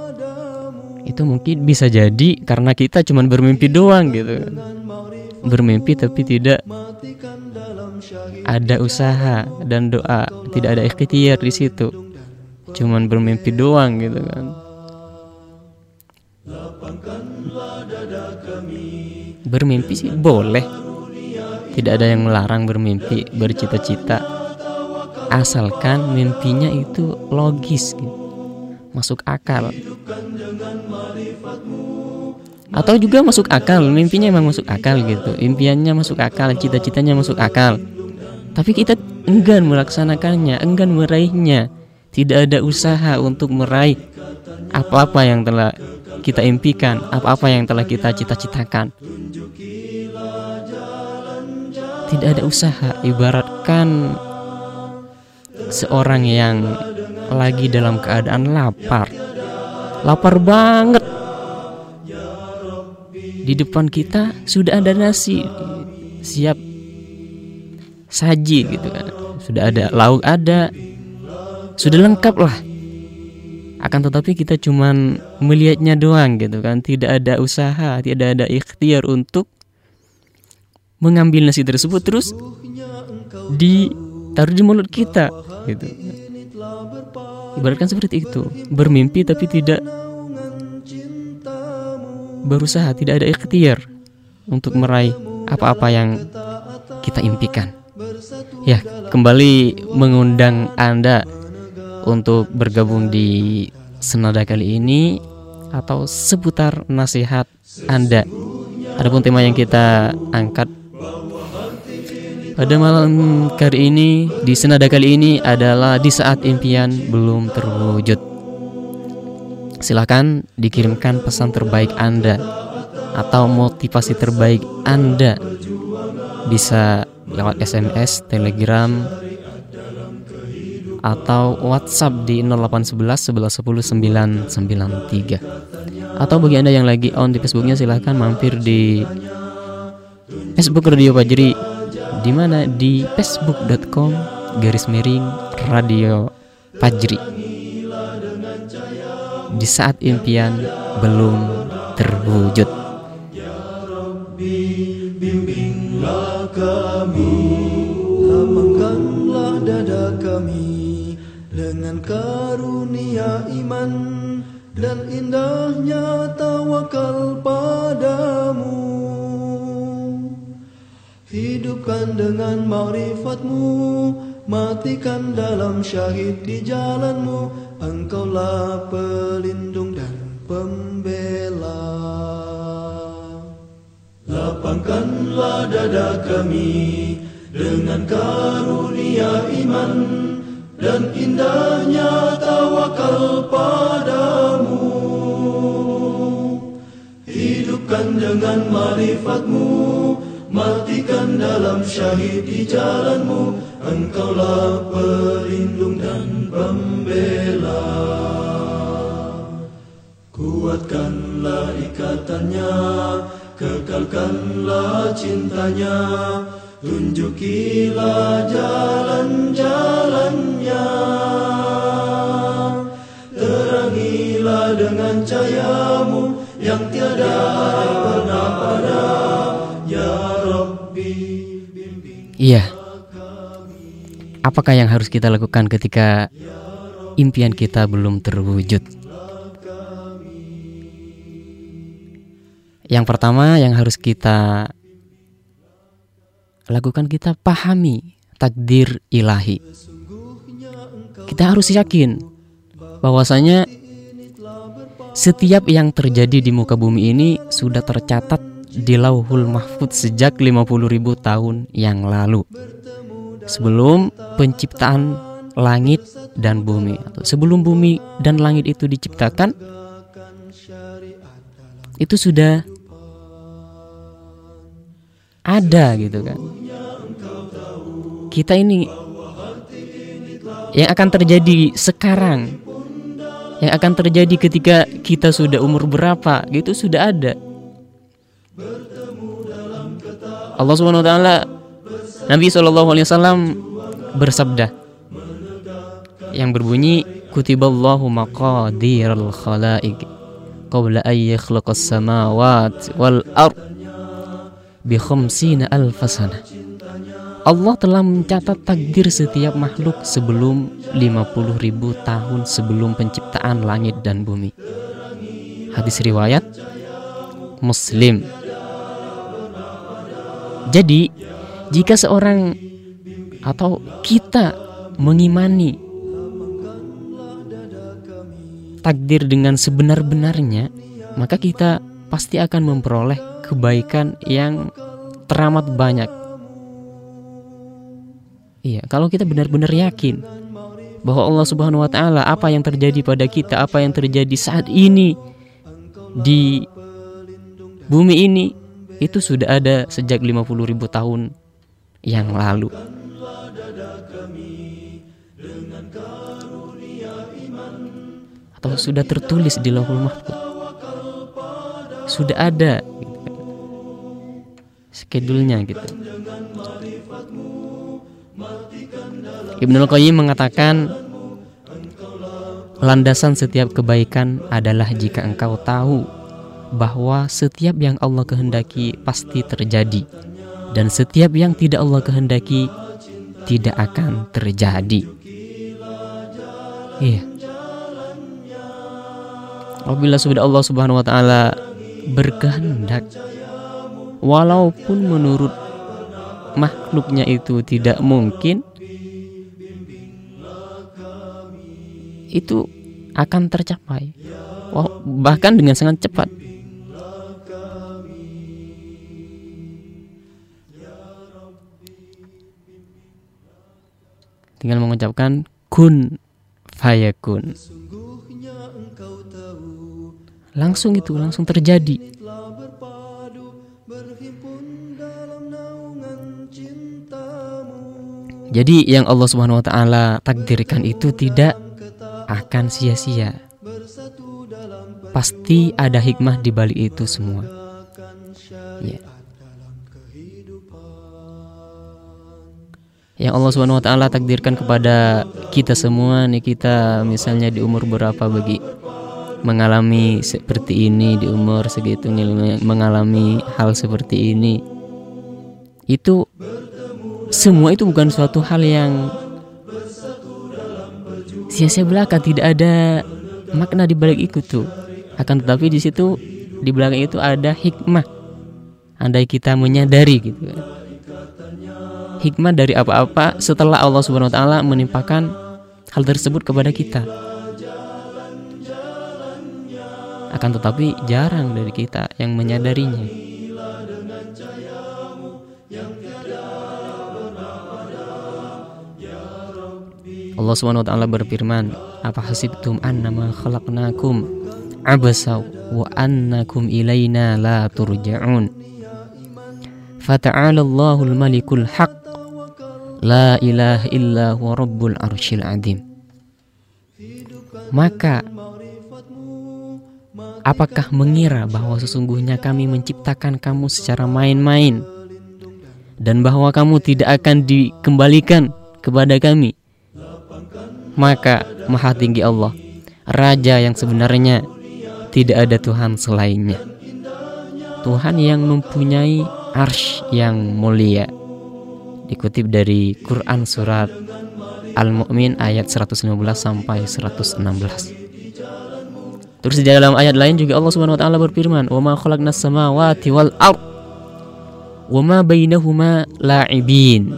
Itu mungkin bisa jadi karena kita cuma bermimpi doang gitu. Bermimpi tapi tidak ada usaha dan doa tidak ada ikhtiar di situ. Cuman bermimpi doang gitu kan. Bermimpi sih boleh tidak ada yang melarang bermimpi, bercita-cita. Asalkan mimpinya itu logis gitu. Masuk akal. Atau juga masuk akal, mimpinya memang masuk akal gitu. Impiannya masuk akal, cita-citanya masuk akal. Tapi kita enggan melaksanakannya, enggan meraihnya. Tidak ada usaha untuk meraih apa-apa yang telah kita impikan, apa-apa yang telah kita cita-citakan tidak ada usaha. Ibaratkan seorang yang lagi dalam keadaan lapar. Lapar banget. Di depan kita sudah ada nasi. Siap saji gitu kan. Sudah ada lauk ada. Sudah lengkap lah. Akan tetapi kita cuman melihatnya doang gitu kan. Tidak ada usaha tidak ada ikhtiar untuk mengambil nasi tersebut terus ditaruh di mulut kita gitu. Ibaratkan seperti itu. Bermimpi tapi tidak berusaha tidak ada ikhtiar untuk meraih apa-apa yang kita impikan. Ya kembali mengundang anda untuk bergabung di senada kali ini atau seputar nasihat anda. Adapun tema yang kita angkat pada malam kali ini di senada kali ini adalah di saat impian belum terwujud. Silahkan dikirimkan pesan terbaik Anda atau motivasi terbaik Anda bisa lewat SMS, Telegram, atau WhatsApp di 0811 11 10 993. Atau bagi Anda yang lagi on di Facebooknya silahkan mampir di Facebook Radio Fajri di mana? Di facebook.com garis miring radio Fajri. Di saat impian belum terwujud. Bimbinglah kami lapangkanlah dada kami dengan karunia iman dan indahnya tawakal padamu Hidupkan dengan ma'rifatmu Matikan dalam syahid di jalanmu. Engkaulah pelindung dan pembela. Lapangkanlah dada kami Dengan karunia iman Dan indahnya tawakal padamu. Hidupkan dengan marifatmu Matikan dalam syahid di jalanmu Engkaulah pelindung dan pembela. Kuatkanlah ikatannya Kekalkanlah cintanya Tunjukilah jalan-jalannya. Terangilah dengan cahayamu Yang tiada Iya. Apakah yang harus kita lakukan ketika impian kita belum terwujud? Yang pertama yang harus kita lakukan kita pahami takdir ilahi. Kita harus yakin bahwasanya setiap yang terjadi di muka bumi ini sudah tercatat di lauhul mahfud sejak 50 ribu tahun yang lalu. Sebelum penciptaan langit dan bumi atau sebelum bumi dan langit itu diciptakan itu sudah ada gitu kan. Kita ini yang akan terjadi sekarang yang akan terjadi ketika kita sudah umur berapa gitu sudah ada Allah Subhanahu wa taala Nabi sallallahu alaihi wasallam bersabda yang berbunyi kutiballahu maqadiral khalaiq qabla an yakhluqas samawati wal ard bi khamsina alf sana Allah telah mencatat takdir setiap makhluk sebelum 50 ribu tahun sebelum penciptaan langit dan bumi. Hadis riwayat Muslim jadi, jika seorang atau kita mengimani takdir dengan sebenar-benarnya, maka kita pasti akan memperoleh kebaikan yang teramat banyak. Iya, kalau kita benar-benar yakin bahwa Allah Subhanahu wa taala apa yang terjadi pada kita, apa yang terjadi saat ini di bumi ini itu sudah ada sejak 50 ribu tahun yang lalu. Atau sudah tertulis di lauhul mahfud. Sudah ada. skedulnya gitu. Ibnul Qayyim mengatakan landasan setiap kebaikan adalah jika engkau tahu bahwa setiap yang Allah kehendaki pasti terjadi dan setiap yang tidak Allah kehendaki tidak akan terjadi. Iya. Apabila sudah Allah Subhanahu wa taala berkehendak walaupun menurut makhluknya itu tidak mungkin itu akan tercapai bahkan dengan sangat cepat tinggal mengucapkan kun fayakun. Langsung itu langsung terjadi. Jadi yang Allah Subhanahu wa taala takdirkan itu tidak akan sia-sia. Pasti ada hikmah di balik itu semua yang Allah Subhanahu wa taala takdirkan kepada kita semua nih kita misalnya di umur berapa bagi mengalami seperti ini di umur segitu mengalami hal seperti ini itu semua itu bukan suatu hal yang sia-sia belaka tidak ada makna di balik itu tuh. Akan tetapi di situ di belakang itu ada hikmah. Andai kita menyadari gitu kan hikmah dari apa-apa setelah Allah Subhanahu wa taala menimpakan hal tersebut kepada kita. Akan tetapi jarang dari kita yang menyadarinya. Allah Subhanahu wa taala berfirman, "Apa hasibtum annama khalaqnakum abasa wa annakum ilaina la turja'un?" Fata'ala Allahul Malikul Haq La ilaha illa huwa rabbul arshil adim. Maka Apakah mengira bahwa sesungguhnya kami menciptakan kamu secara main-main? Dan bahwa kamu tidak akan dikembalikan kepada kami? Maka maha tinggi Allah Raja yang sebenarnya tidak ada Tuhan selainnya. Tuhan yang mempunyai arsh yang mulia dikutip dari Quran surat Al-Mu'min ayat 115 sampai 116. Terus di dalam ayat lain juga Allah Subhanahu wa taala berfirman, "Wa ma khalaqnas samawati wal ard wa ma bainahuma la'ibin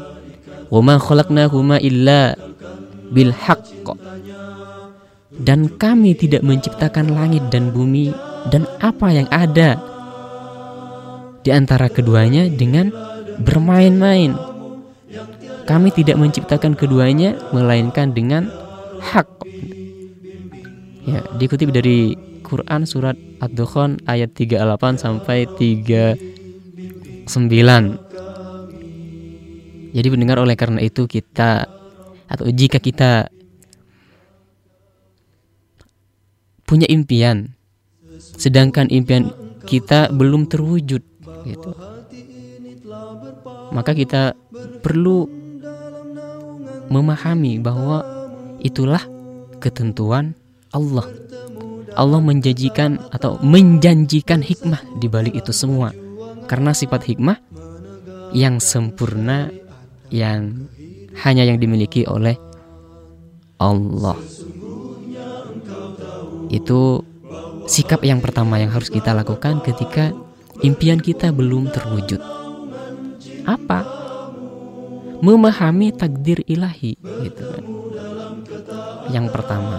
wa ma khalaqnahuma illa bil haqq." Dan kami tidak menciptakan langit dan bumi dan apa yang ada di antara keduanya dengan bermain-main kami tidak menciptakan keduanya melainkan dengan hak. Ya, dikutip dari Quran surat Ad-Dukhan ayat 38 sampai 39. Jadi mendengar oleh karena itu kita atau jika kita punya impian sedangkan impian kita belum terwujud gitu. Maka kita perlu memahami bahwa itulah ketentuan Allah. Allah menjanjikan atau menjanjikan hikmah di balik itu semua. Karena sifat hikmah yang sempurna yang hanya yang dimiliki oleh Allah. Itu sikap yang pertama yang harus kita lakukan ketika impian kita belum terwujud. Apa? Memahami takdir ilahi gitu kan. Yang pertama.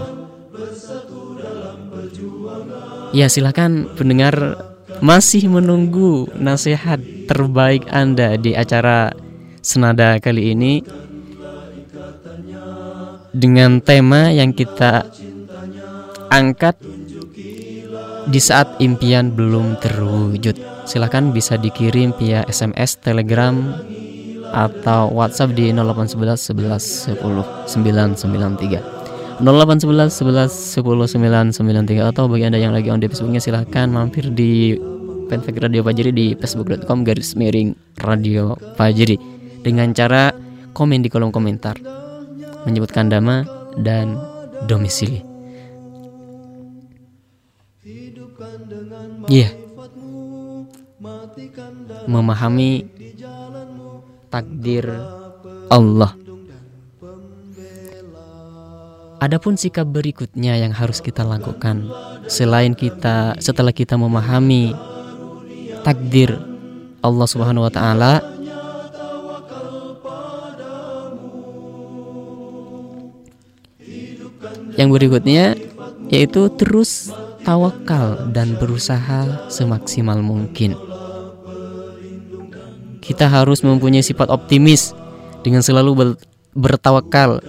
Ya silakan pendengar masih menunggu nasihat terbaik Anda di acara Senada kali ini dengan tema yang kita angkat di saat impian belum terwujud. Silahkan bisa dikirim via SMS, Telegram, atau WhatsApp di 0811 11 10 993 0811 11 10 993 atau bagi anda yang lagi on di Facebooknya silahkan mampir di fanpage Radio Fajri di facebook.com garis miring Radio Fajri dengan cara komen di kolom komentar menyebutkan nama dan domisili. Iya. Yeah. Memahami takdir Allah. Adapun sikap berikutnya yang harus kita lakukan selain kita setelah kita memahami takdir Allah Subhanahu wa taala Yang berikutnya yaitu terus tawakal dan berusaha semaksimal mungkin. Kita harus mempunyai sifat optimis dengan selalu bertawakal,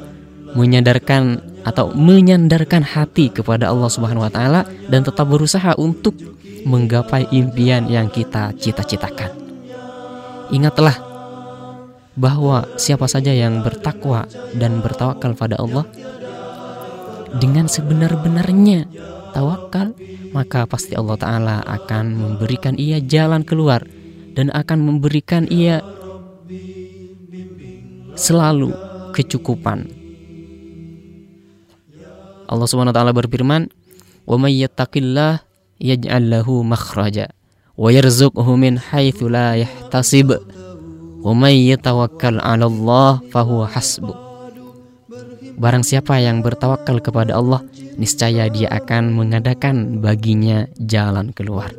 menyadarkan atau menyandarkan hati kepada Allah Subhanahu wa taala dan tetap berusaha untuk menggapai impian yang kita cita-citakan. Ingatlah bahwa siapa saja yang bertakwa dan bertawakal pada Allah dengan sebenar-benarnya tawakal, maka pasti Allah taala akan memberikan ia jalan keluar dan akan memberikan ia selalu kecukupan Allah Subhanahu wa taala berfirman, "Wa may yattaqillah yaj'al lahu makhraja wa yarzuqhu min haitsu la yahtasib wa may yatawakkal 'ala Allah fahuwa hasbu." Barang siapa yang bertawakal kepada Allah, niscaya dia akan mengadakan baginya jalan keluar.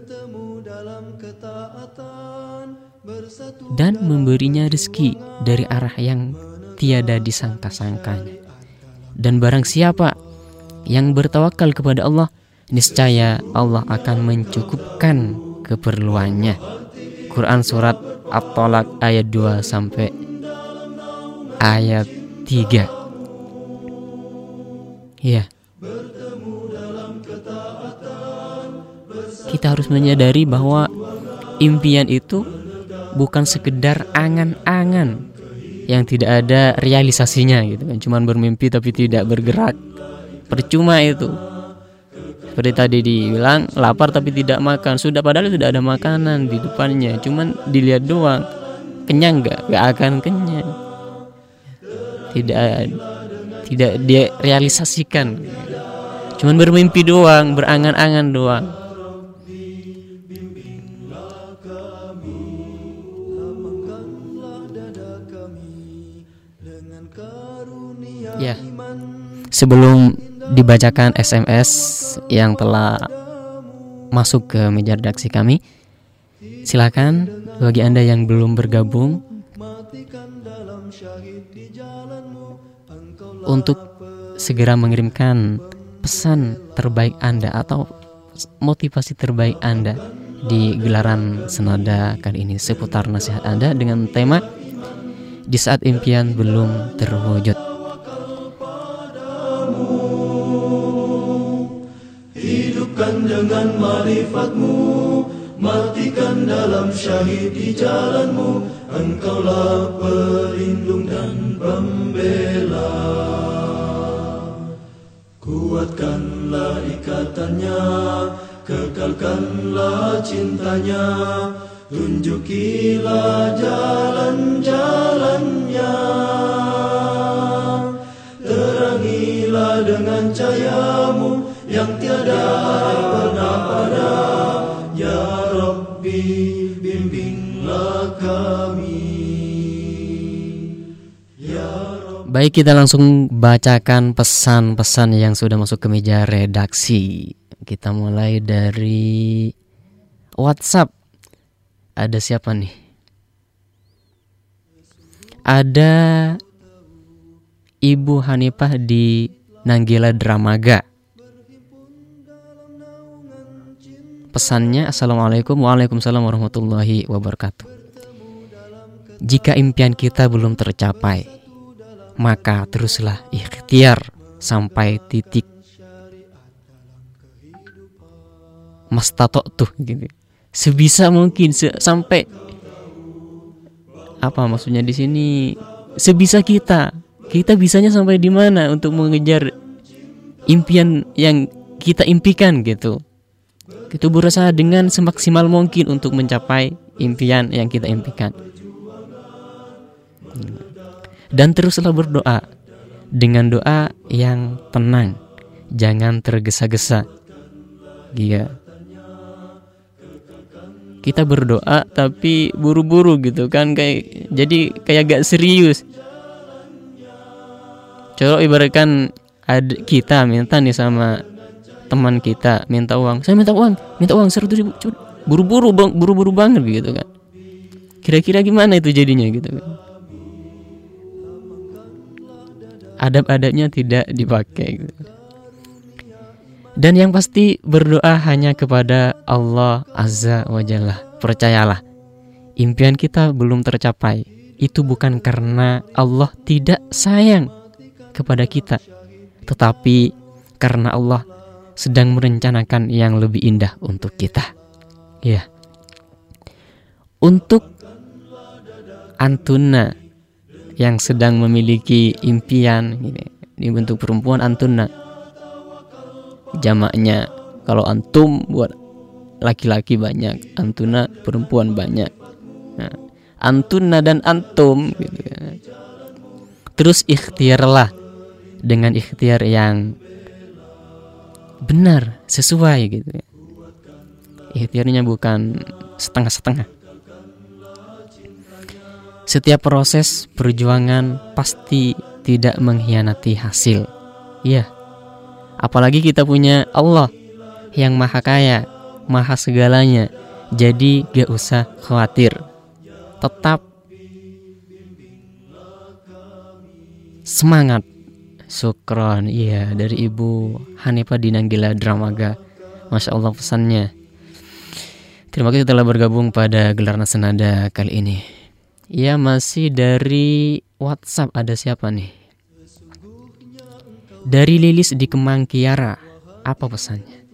Dan memberinya rezeki dari arah yang tiada disangka-sangkanya. Dan barang siapa yang bertawakal kepada Allah, niscaya Allah akan mencukupkan keperluannya. Quran surat At-Talaq ayat 2 sampai ayat 3. Ya. Kita harus menyadari bahwa impian itu bukan sekedar angan-angan yang tidak ada realisasinya gitu kan. Cuman bermimpi tapi tidak bergerak. Percuma itu. Seperti tadi dibilang lapar tapi tidak makan. Sudah padahal sudah ada makanan di depannya. Cuman dilihat doang. Kenyang nggak? Nggak akan kenyang. Tidak tidak dia realisasikan. Cuman bermimpi doang berangan-angan doang ya sebelum dibacakan SMS yang telah masuk ke meja redaksi kami. Silakan bagi Anda yang belum bergabung untuk segera mengirimkan pesan terbaik Anda atau motivasi terbaik Anda di gelaran senada kali ini seputar nasihat Anda dengan tema di saat impian belum terwujud. Dengan marifatmu Matikan dalam syahid di jalanmu. Engkaulah pelindung dan pembela. Kuatkanlah ikatannya Kekalkanlah cintanya. Tunjukilah jalan-jalannya. Terangilah dengan cahayamu yang tiada pernah pada Ya Rabbi bimbinglah kami Ya Rabbi. Baik kita langsung bacakan pesan-pesan yang sudah masuk ke meja redaksi Kita mulai dari WhatsApp Ada siapa nih? Ada Ibu Hanifah di Nanggila Dramaga Pesannya Assalamualaikum Waalaikumsalam warahmatullahi wabarakatuh. Jika impian kita belum tercapai Maka teruslah ikhtiar sampai titik Mas tato tuh gitu. Sebisa mungkin se sampai apa maksudnya di sini? Sebisa kita. Kita bisanya sampai di mana untuk mengejar impian yang kita impikan gitu Kita berusaha dengan semaksimal mungkin untuk mencapai impian yang kita impikan. Dan teruslah berdoa dengan doa yang tenang, jangan tergesa-gesa. Iya. Kita berdoa tapi buru-buru gitu kan kayak jadi kayak gak serius. Coba ibaratkan kita minta nih sama teman kita minta uang. Saya minta uang minta uang seratus ribu buru-buru bang buru-buru banget gitu kan. Kira-kira gimana itu jadinya gitu kan. Adab-adabnya tidak dipakai gitu. dan yang pasti berdoa hanya kepada Allah Azza wa Jalla. Percayalah impian kita belum tercapai. Itu bukan karena Allah tidak sayang kepada kita tetapi karena Allah sedang merencanakan yang lebih indah untuk kita. Ya. Untuk Antuna yang sedang memiliki impian ini dibentuk perempuan Antuna. Jamaknya kalau antum buat laki-laki banyak, Antuna perempuan banyak. Nah, Antuna dan antum gitu kan. Terus ikhtiarlah dengan ikhtiar yang benar sesuai gitu ya. Ikhtiarnya bukan setengah-setengah. Setiap proses perjuangan pasti tidak mengkhianati hasil. Iya. Apalagi kita punya Allah yang maha kaya maha segalanya. Jadi gak usah khawatir. Tetap semangat Sukron, iya dari Ibu Hanifah Dinanggila Dramaga. Masya Allah pesannya. Terima kasih telah bergabung pada Gelar Senada kali ini. Ya masih dari WhatsApp ada siapa nih? Dari Lilis di Kemang Kiara. Apa pesannya?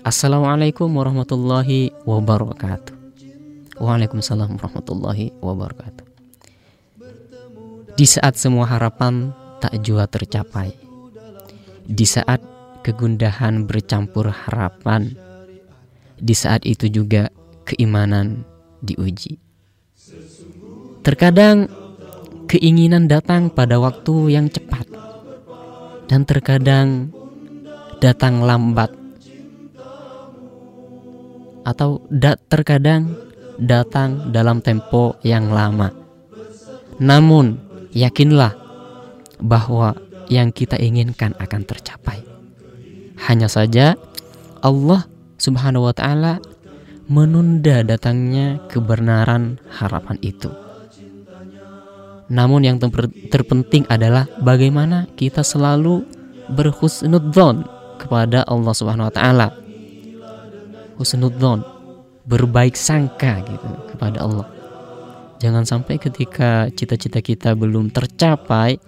Assalamualaikum warahmatullahi wabarakatuh. Waalaikumsalam warahmatullahi wabarakatuh. Di saat semua harapan tak jua tercapai. Di saat kegundahan bercampur harapan, di saat itu juga keimanan diuji. Terkadang keinginan datang pada waktu yang cepat, dan terkadang datang lambat, atau da terkadang datang dalam tempo yang lama. Namun, yakinlah bahwa yang kita inginkan akan tercapai. Hanya saja Allah Subhanahu wa taala menunda datangnya kebenaran harapan itu. Namun yang terpenting adalah bagaimana kita selalu berhusnudzon kepada Allah Subhanahu wa taala. Husnudzon, berbaik sangka gitu kepada Allah. Jangan sampai ketika cita-cita kita belum tercapai,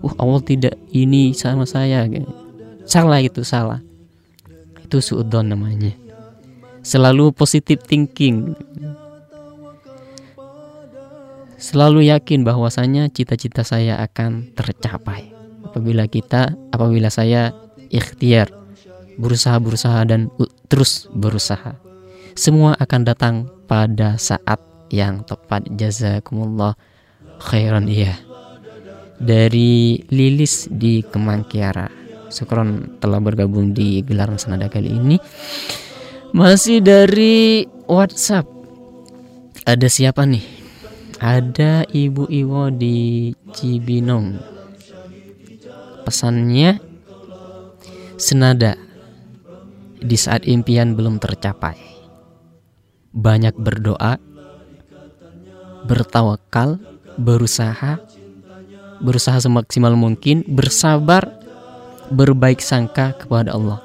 uh Allah tidak ini sama saya salah itu salah. Itu suudon namanya. Selalu positive thinking. Selalu yakin bahwasanya cita-cita saya akan tercapai. Apabila kita apabila saya ikhtiar berusaha berusaha dan terus berusaha. Semua akan datang pada saat yang tepat. Jazakumullah khairan iya dari Lilis di Kemangkiara. Sukron telah bergabung di gelaran senada kali ini. Masih dari WhatsApp. Ada siapa nih? Ada Ibu Iwo di Cibinong. Pesannya senada di saat impian belum tercapai. Banyak berdoa, bertawakal, berusaha, berusaha semaksimal mungkin, bersabar, berbaik sangka kepada Allah.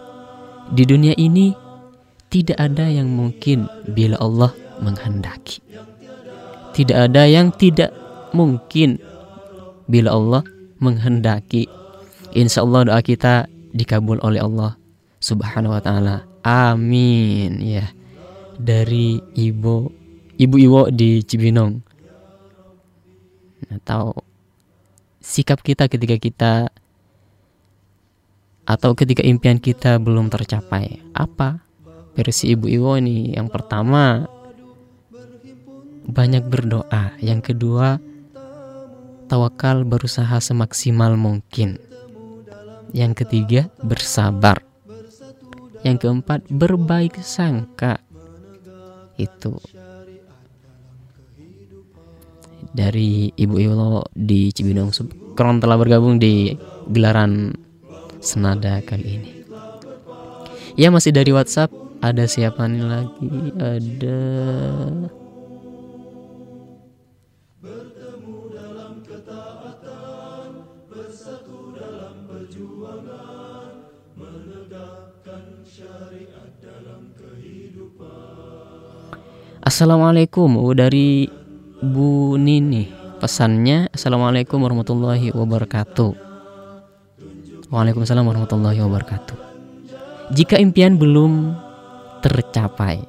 Di dunia ini tidak ada yang mungkin bila Allah menghendaki. Tidak ada yang tidak mungkin bila Allah menghendaki. Insya Allah doa kita dikabul oleh Allah Subhanahu wa taala. Amin ya. Dari ibu ibu Iwo di Cibinong. Tahu sikap kita ketika kita atau ketika impian kita belum tercapai apa versi Ibu Iwo nih. Yang pertama banyak berdoa. Yang kedua tawakal berusaha semaksimal mungkin. Yang ketiga bersabar. Yang keempat berbaik sangka. Itu dari Ibu Iwo di Cibinong Subkron telah bergabung di gelaran senada kali ini. Ya masih dari WhatsApp ada siapa nih lagi? Ada Assalamualaikum dari Bu Nini pesannya Assalamualaikum warahmatullahi wabarakatuh. Waalaikumsalam warahmatullahi wabarakatuh. Jika impian belum tercapai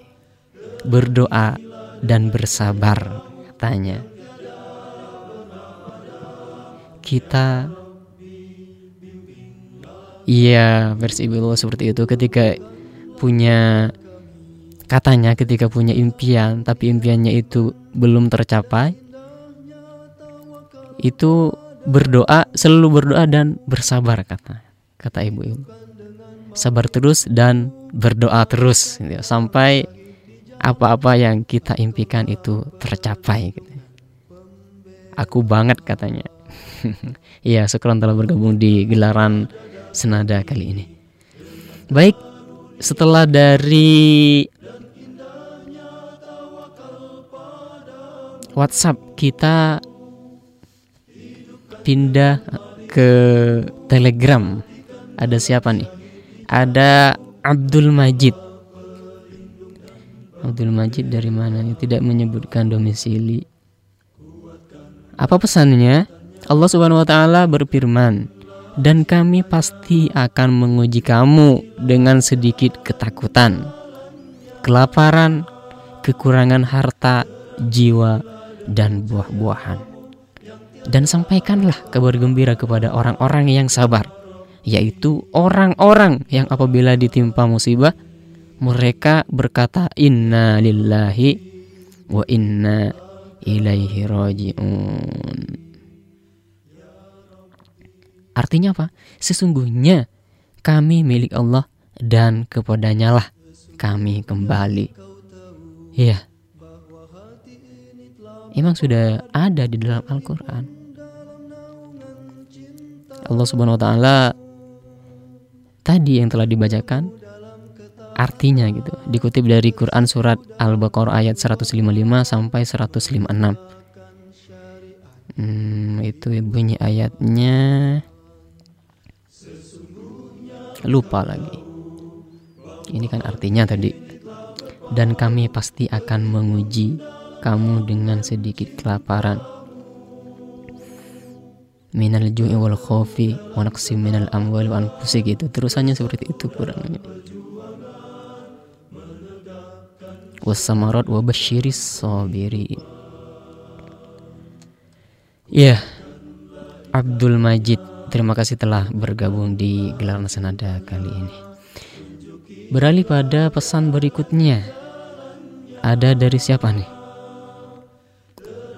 Berdoa dan bersabar Katanya. Kita Iya versi ibu seperti itu. Ketika punya Katanya ketika punya impian tapi impiannya itu belum tercapai itu berdoa selalu berdoa dan bersabar kata kata ibu ibu sabar terus dan berdoa terus gitu, sampai apa-apa yang kita impikan itu tercapai gitu. aku banget katanya Iya, sekarang telah bergabung di gelaran senada kali ini. Baik, setelah dari WhatsApp kita pindah ke Telegram. Ada siapa nih? Ada Abdul Majid. Abdul Majid dari mana? Tidak menyebutkan domisili. Apa pesannya? Allah Subhanahu wa taala berfirman, "Dan kami pasti akan menguji kamu dengan sedikit ketakutan, kelaparan, kekurangan harta, jiwa, dan buah-buahan. Dan sampaikanlah kabar gembira kepada orang-orang yang sabar, yaitu orang-orang yang apabila ditimpa musibah, mereka berkata inna lillahi wa inna ilaihi rajiun. Artinya apa? Sesungguhnya kami milik Allah dan kepadanya lah kami kembali. Ya, memang sudah ada di dalam Al-Quran. Allah Subhanahu wa Ta'ala tadi yang telah dibacakan artinya gitu. Dikutip dari Quran surat Al-Baqarah ayat 155 sampai 156 hmm, itu bunyi ayatnya. Lupa lagi. Ini kan artinya tadi. Dan kami pasti akan menguji kamu dengan sedikit kelaparan. Minal ju'i wal khawfi wa naqsi minal amwal wa anfusi gitu. Terusannya seperti itu kurang lebih wasamarat wa basyiris sabirin. Ya Abdul Majid terima kasih telah bergabung di gelaran senada kali ini. Beralih pada pesan berikutnya. Ada dari siapa nih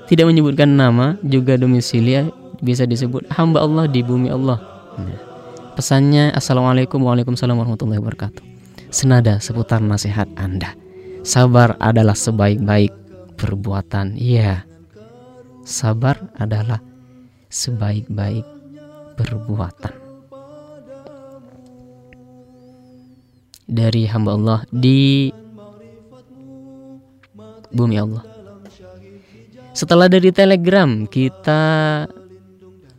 tidak menyebutkan nama juga domisili bisa disebut hamba Allah di bumi Allah. Nah, pesannya assalamualaikum waalaikumsalam warahmatullahi wabarakatuh. Senada seputar nasihat anda. Sabar adalah sebaik-baik perbuatan. Iya. Sabar adalah sebaik-baik perbuatan. Dari hamba Allah di bumi Allah setelah dari Telegram, kita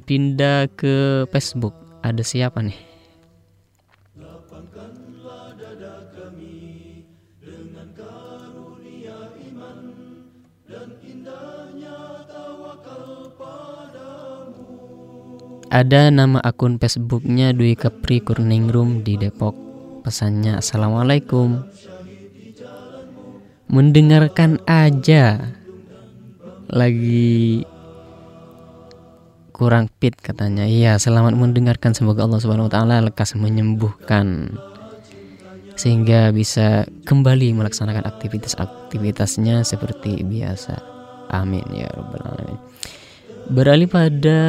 pindah ke Facebook. Ada siapa nih? Ada nama akun Facebooknya Dwi Kepri Kurningrum di Depok. Pesannya Assalamualaikum. Mendengarkan aja lagi kurang fit katanya. Iya, selamat mendengarkan semoga Allah Subhanahu wa taala lekas menyembuhkan. sehingga bisa kembali melaksanakan aktivitas-aktivitasnya seperti biasa. Amin ya rabbal alamin. Beralih pada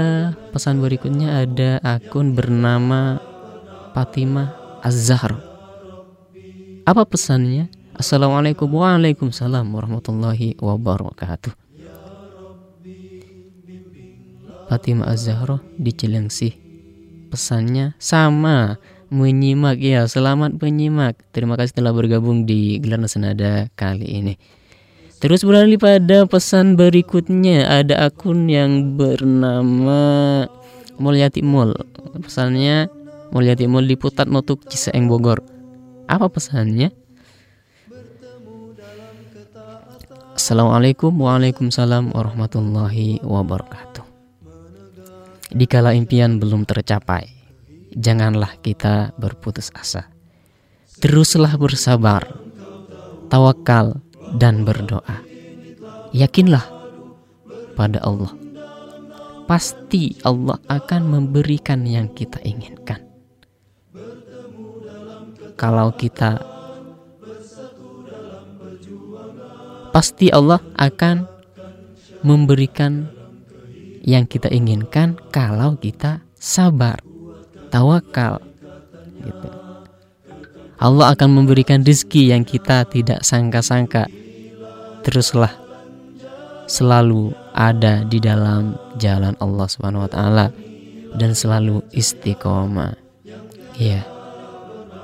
pesan berikutnya ada akun bernama Fatimah Az-Zahra. Apa pesannya? Assalamualaikum warahmatullahi wabarakatuh. Fatimah Az-Zahra di Cilengsi. Pesannya sama. Menyimak ya selamat menyimak. Terima kasih telah bergabung di gelar senada kali ini. Terus beralih pada pesan berikutnya. Ada akun yang bernama Mulyati Mul pesannya Mulyati Mul di Putat Notuk Ciseeng Bogor. Apa pesannya? Assalamualaikum Waalaikumsalam warahmatullahi wabarakatuh Dikala impian belum tercapai janganlah kita berputus asa. Teruslah bersabar, tawakal, dan berdoa. Yakinlah pada Allah. Pasti Allah akan memberikan yang kita inginkan. Kalau kita pasti Allah akan memberikan yang kita inginkan kalau kita sabar tawakal gitu. Allah akan memberikan rezeki yang kita tidak sangka-sangka teruslah selalu ada di dalam jalan Allah Subhanahu wa taala dan selalu istiqomah. Ya.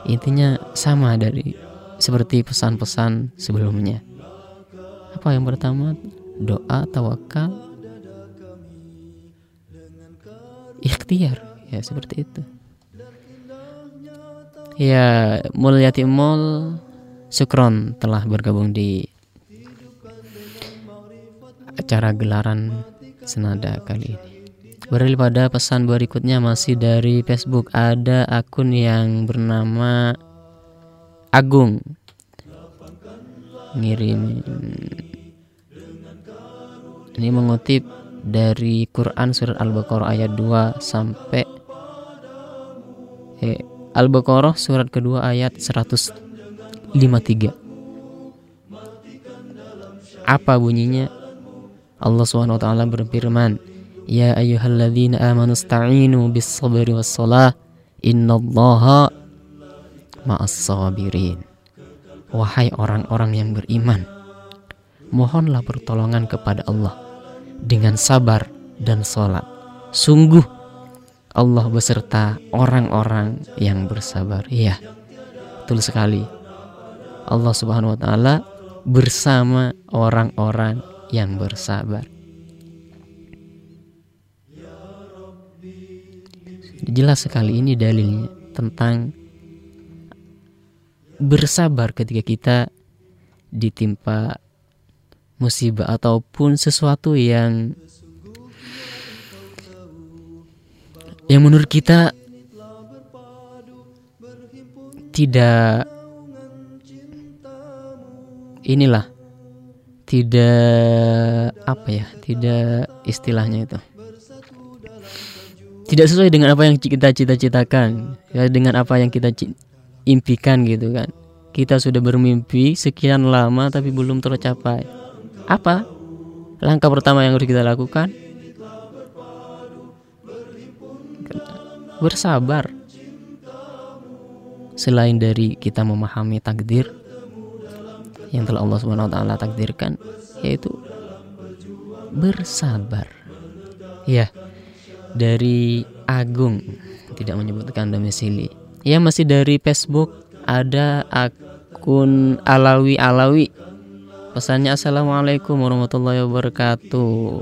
Intinya sama dari seperti pesan-pesan sebelumnya. Apa yang pertama? Doa, tawakal, ikhtiar. Ya, seperti itu. Ya, Mulyati Mall Sukron telah bergabung di acara gelaran senada kali ini. Beralih pada pesan berikutnya masih dari Facebook ada akun yang bernama Agung ngirim ini mengutip dari Quran surat Al-Baqarah ayat 2 sampai eh, Al-Baqarah surat kedua ayat 153. Apa bunyinya? Allah taala berfirman, "Ya ayyuhalladzina amanu ista'inu bis-sabri was-salah, innallaha ma'as sabirin." Wahai orang-orang yang beriman, mohonlah pertolongan kepada Allah dengan sabar dan salat. Sungguh Allah beserta orang-orang yang bersabar. Iya, betul sekali. Allah Subhanahu wa taala bersama orang-orang yang bersabar. Jelas sekali ini dalilnya tentang bersabar ketika kita ditimpa musibah ataupun sesuatu yang yang menurut kita tidak inilah tidak apa ya tidak istilahnya itu. Tidak sesuai dengan apa yang kita cita-citakan ya dengan apa yang kita impikan gitu kan. Kita sudah bermimpi sekian lama tapi belum tercapai apa langkah pertama yang harus kita lakukan bersabar. Selain dari kita memahami takdir yang telah Allah Subhanahu wa taala takdirkan yaitu bersabar. Ya, dari Agung tidak menyebutkan domisili. Ya masih dari Facebook ada akun Alawi Alawi. Pesannya Assalamualaikum warahmatullahi wabarakatuh.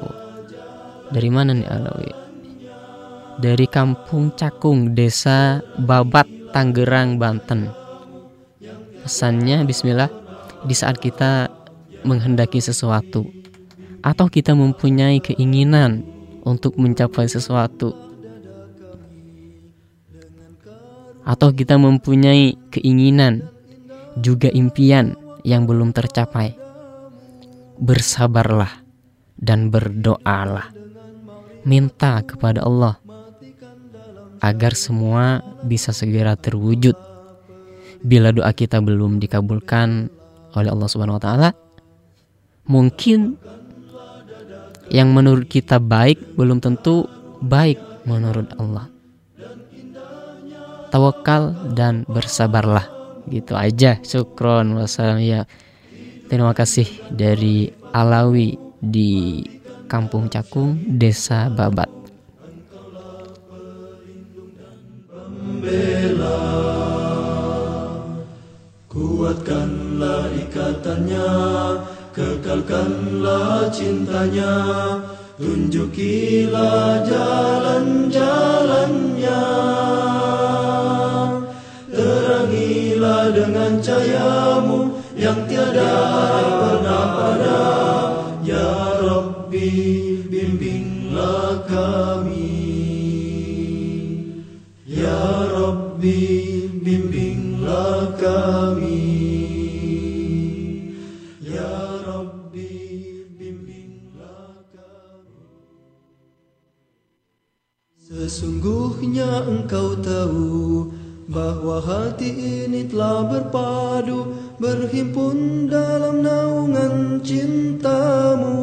Dari mana nih Alawi? dari Kampung Cakung, Desa Babat, Tangerang, Banten. Pesannya bismillah di saat kita menghendaki sesuatu atau kita mempunyai keinginan untuk mencapai sesuatu atau kita mempunyai keinginan juga impian yang belum tercapai bersabarlah dan berdoalah minta kepada Allah agar semua bisa segera terwujud. bila doa kita belum dikabulkan oleh Allah Subhanahu wa taala, mungkin yang menurut kita baik belum tentu baik menurut Allah. Tawakal dan bersabarlah. Gitu aja. Syukron wassalam ya. Terima kasih dari Alawi di Kampung Cakung, Desa Babat. Kuatkanlah ikatannya Kekalkanlah cintanya Tunjukilah jalan-jalannya Terangilah dengan cahayamu Yang tiada pernah pada Ya Rabbi bimbinglah kami. Ya Rabbi bimbinglah kami. Ya Rabbi bimbinglah kami. Sesungguhnya engkau tahu bahwa hati ini telah berpadu berhimpun dalam naungan cintamu.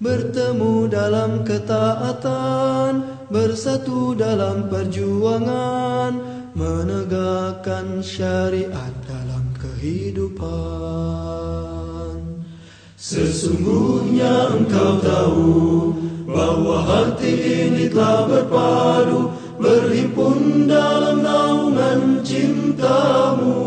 Bertemu dalam ketaatan bersatu dalam perjuangan menegakkan syariat dalam kehidupan. Sesungguhnya engkau tahu bahwa hati ini telah berpadu berhimpun dalam naungan cintamu.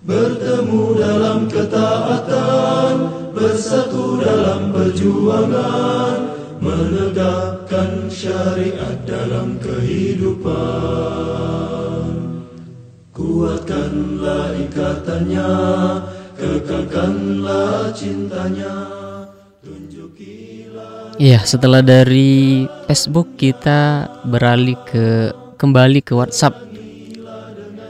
Bertemu dalam ketaatan bersatu dalam perjuangan menegakkan syariat dalam kehidupan. Kuatkanlah ikatannya kekalkanlah cintanya. Iya, setelah dari Facebook kita beralih ke kembali ke WhatsApp.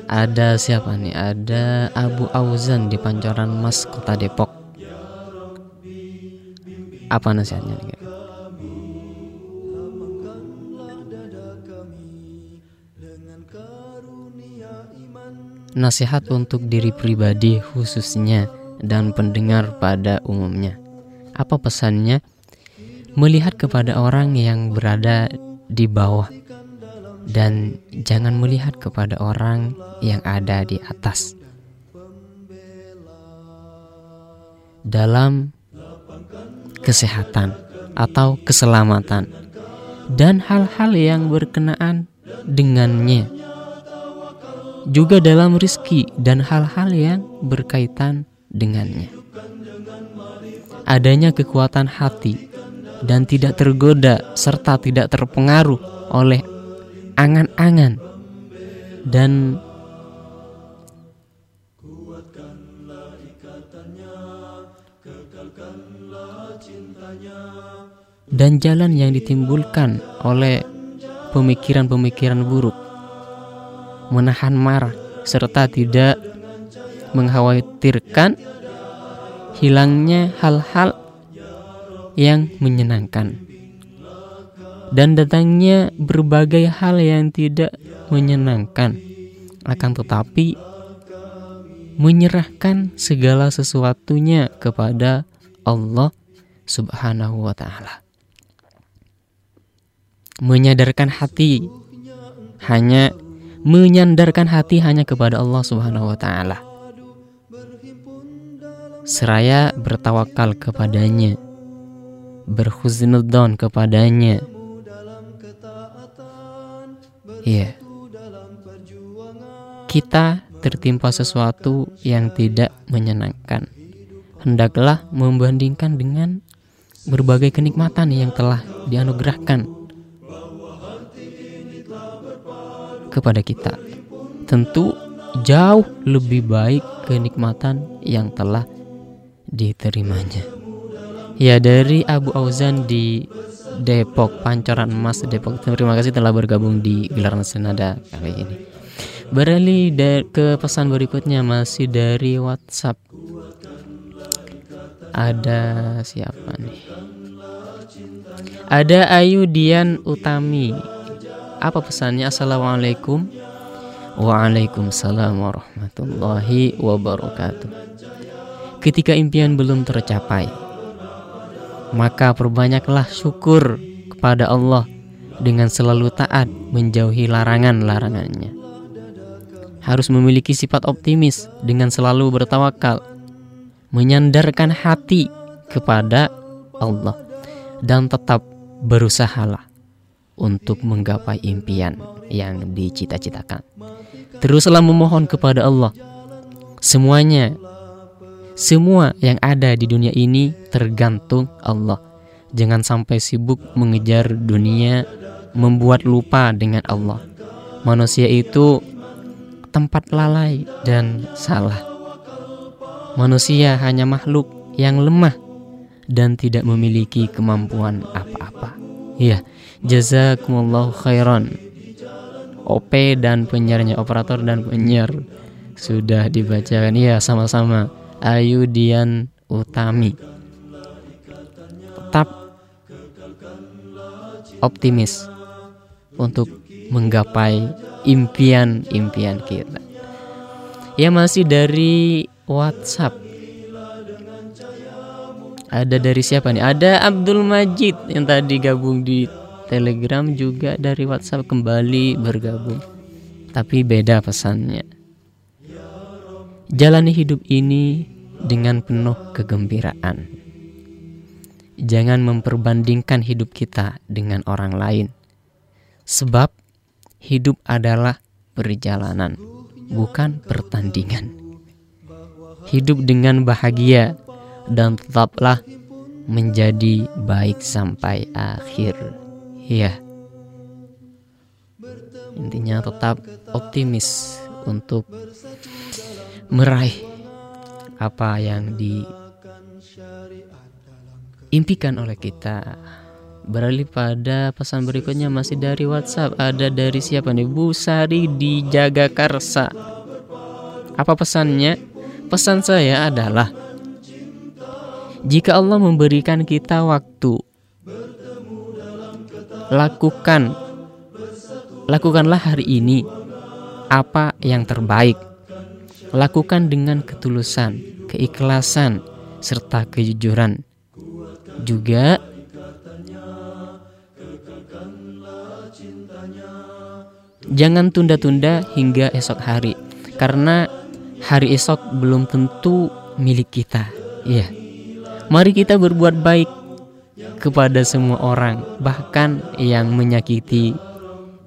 Ada siapa nih? Ada Abu Auzan di Pancoran Mas, Kota Depok. Apa nasihatnya nih? Nasihat untuk diri pribadi khususnya dan pendengar pada umumnya. Apa pesannya? Melihat kepada orang yang berada di bawah dan jangan melihat kepada orang yang ada di atas. Dalam kesehatan atau keselamatan dan hal-hal yang berkenaan dengannya. Juga dalam rizki dan hal-hal yang berkaitan dengannya. Adanya kekuatan hati dan tidak tergoda serta tidak terpengaruh oleh angan-angan. Dan dan jalan yang ditimbulkan oleh pemikiran-pemikiran buruk menahan marah serta tidak mengkhawatirkan hilangnya hal-hal yang menyenangkan. Dan datangnya berbagai hal yang tidak menyenangkan. Akan tetapi menyerahkan segala sesuatunya kepada Allah Subhanahu wa taala. Menyadarkan hati hanya menyandarkan hati hanya kepada Allah Subhanahu wa taala. Seraya bertawakal kepadanya berhusnudzon kepadanya. Iya. Kita tertimpa sesuatu yang tidak menyenangkan. Hendaklah membandingkan dengan berbagai kenikmatan yang telah dianugerahkan kepada kita. Tentu jauh lebih baik kenikmatan yang telah diterimanya. Ya dari Abu Auzan di Depok, Pancoran Emas Depok. Terima kasih telah bergabung di gelaran senada kali ini. Beralih ke pesan berikutnya masih dari WhatsApp. Ada siapa nih? Ada Ayu Dian Utami Apa pesannya? Assalamualaikum Waalaikumsalam warahmatullahi wabarakatuh. Ketika impian belum tercapai, maka perbanyaklah syukur kepada Allah dengan selalu taat menjauhi larangan-larangannya. Harus memiliki sifat optimis dengan selalu bertawakal, menyandarkan hati kepada Allah dan tetap berusahalah untuk menggapai impian yang dicita-citakan. Teruslah memohon kepada Allah. Semuanya, semua yang ada di dunia ini tergantung Allah. Jangan sampai sibuk mengejar dunia, membuat lupa dengan Allah. Manusia itu tempat lalai dan salah. Manusia hanya makhluk yang lemah dan tidak memiliki kemampuan apa-apa. Ya, jazakumullahu khairan. OP dan penyiarnya operator dan penyiar sudah dibacakan ya sama-sama Ayu Dian Utami tetap optimis untuk menggapai impian-impian kita ya masih dari WhatsApp ada dari siapa nih ada Abdul Majid yang tadi gabung di Telegram juga dari WhatsApp kembali bergabung. Tapi beda pesannya. Jalani hidup ini dengan penuh kegembiraan. Jangan memperbandingkan hidup kita dengan orang lain. Sebab hidup adalah perjalanan, bukan pertandingan. Hidup dengan bahagia dan tetaplah menjadi baik sampai akhir. Iya. Intinya tetap optimis untuk meraih apa yang diimpikan oleh kita. Beralih pada pesan berikutnya masih dari WhatsApp. Ada dari siapa nih? Bu Sari di Jagakarsa. Apa pesannya? Pesan saya adalah jika Allah memberikan kita waktu lakukan lakukanlah hari ini apa yang terbaik lakukan dengan ketulusan keikhlasan serta kejujuran juga jangan tunda-tunda hingga esok hari karena hari esok belum tentu milik kita ya mari kita berbuat baik kepada semua orang, bahkan yang menyakiti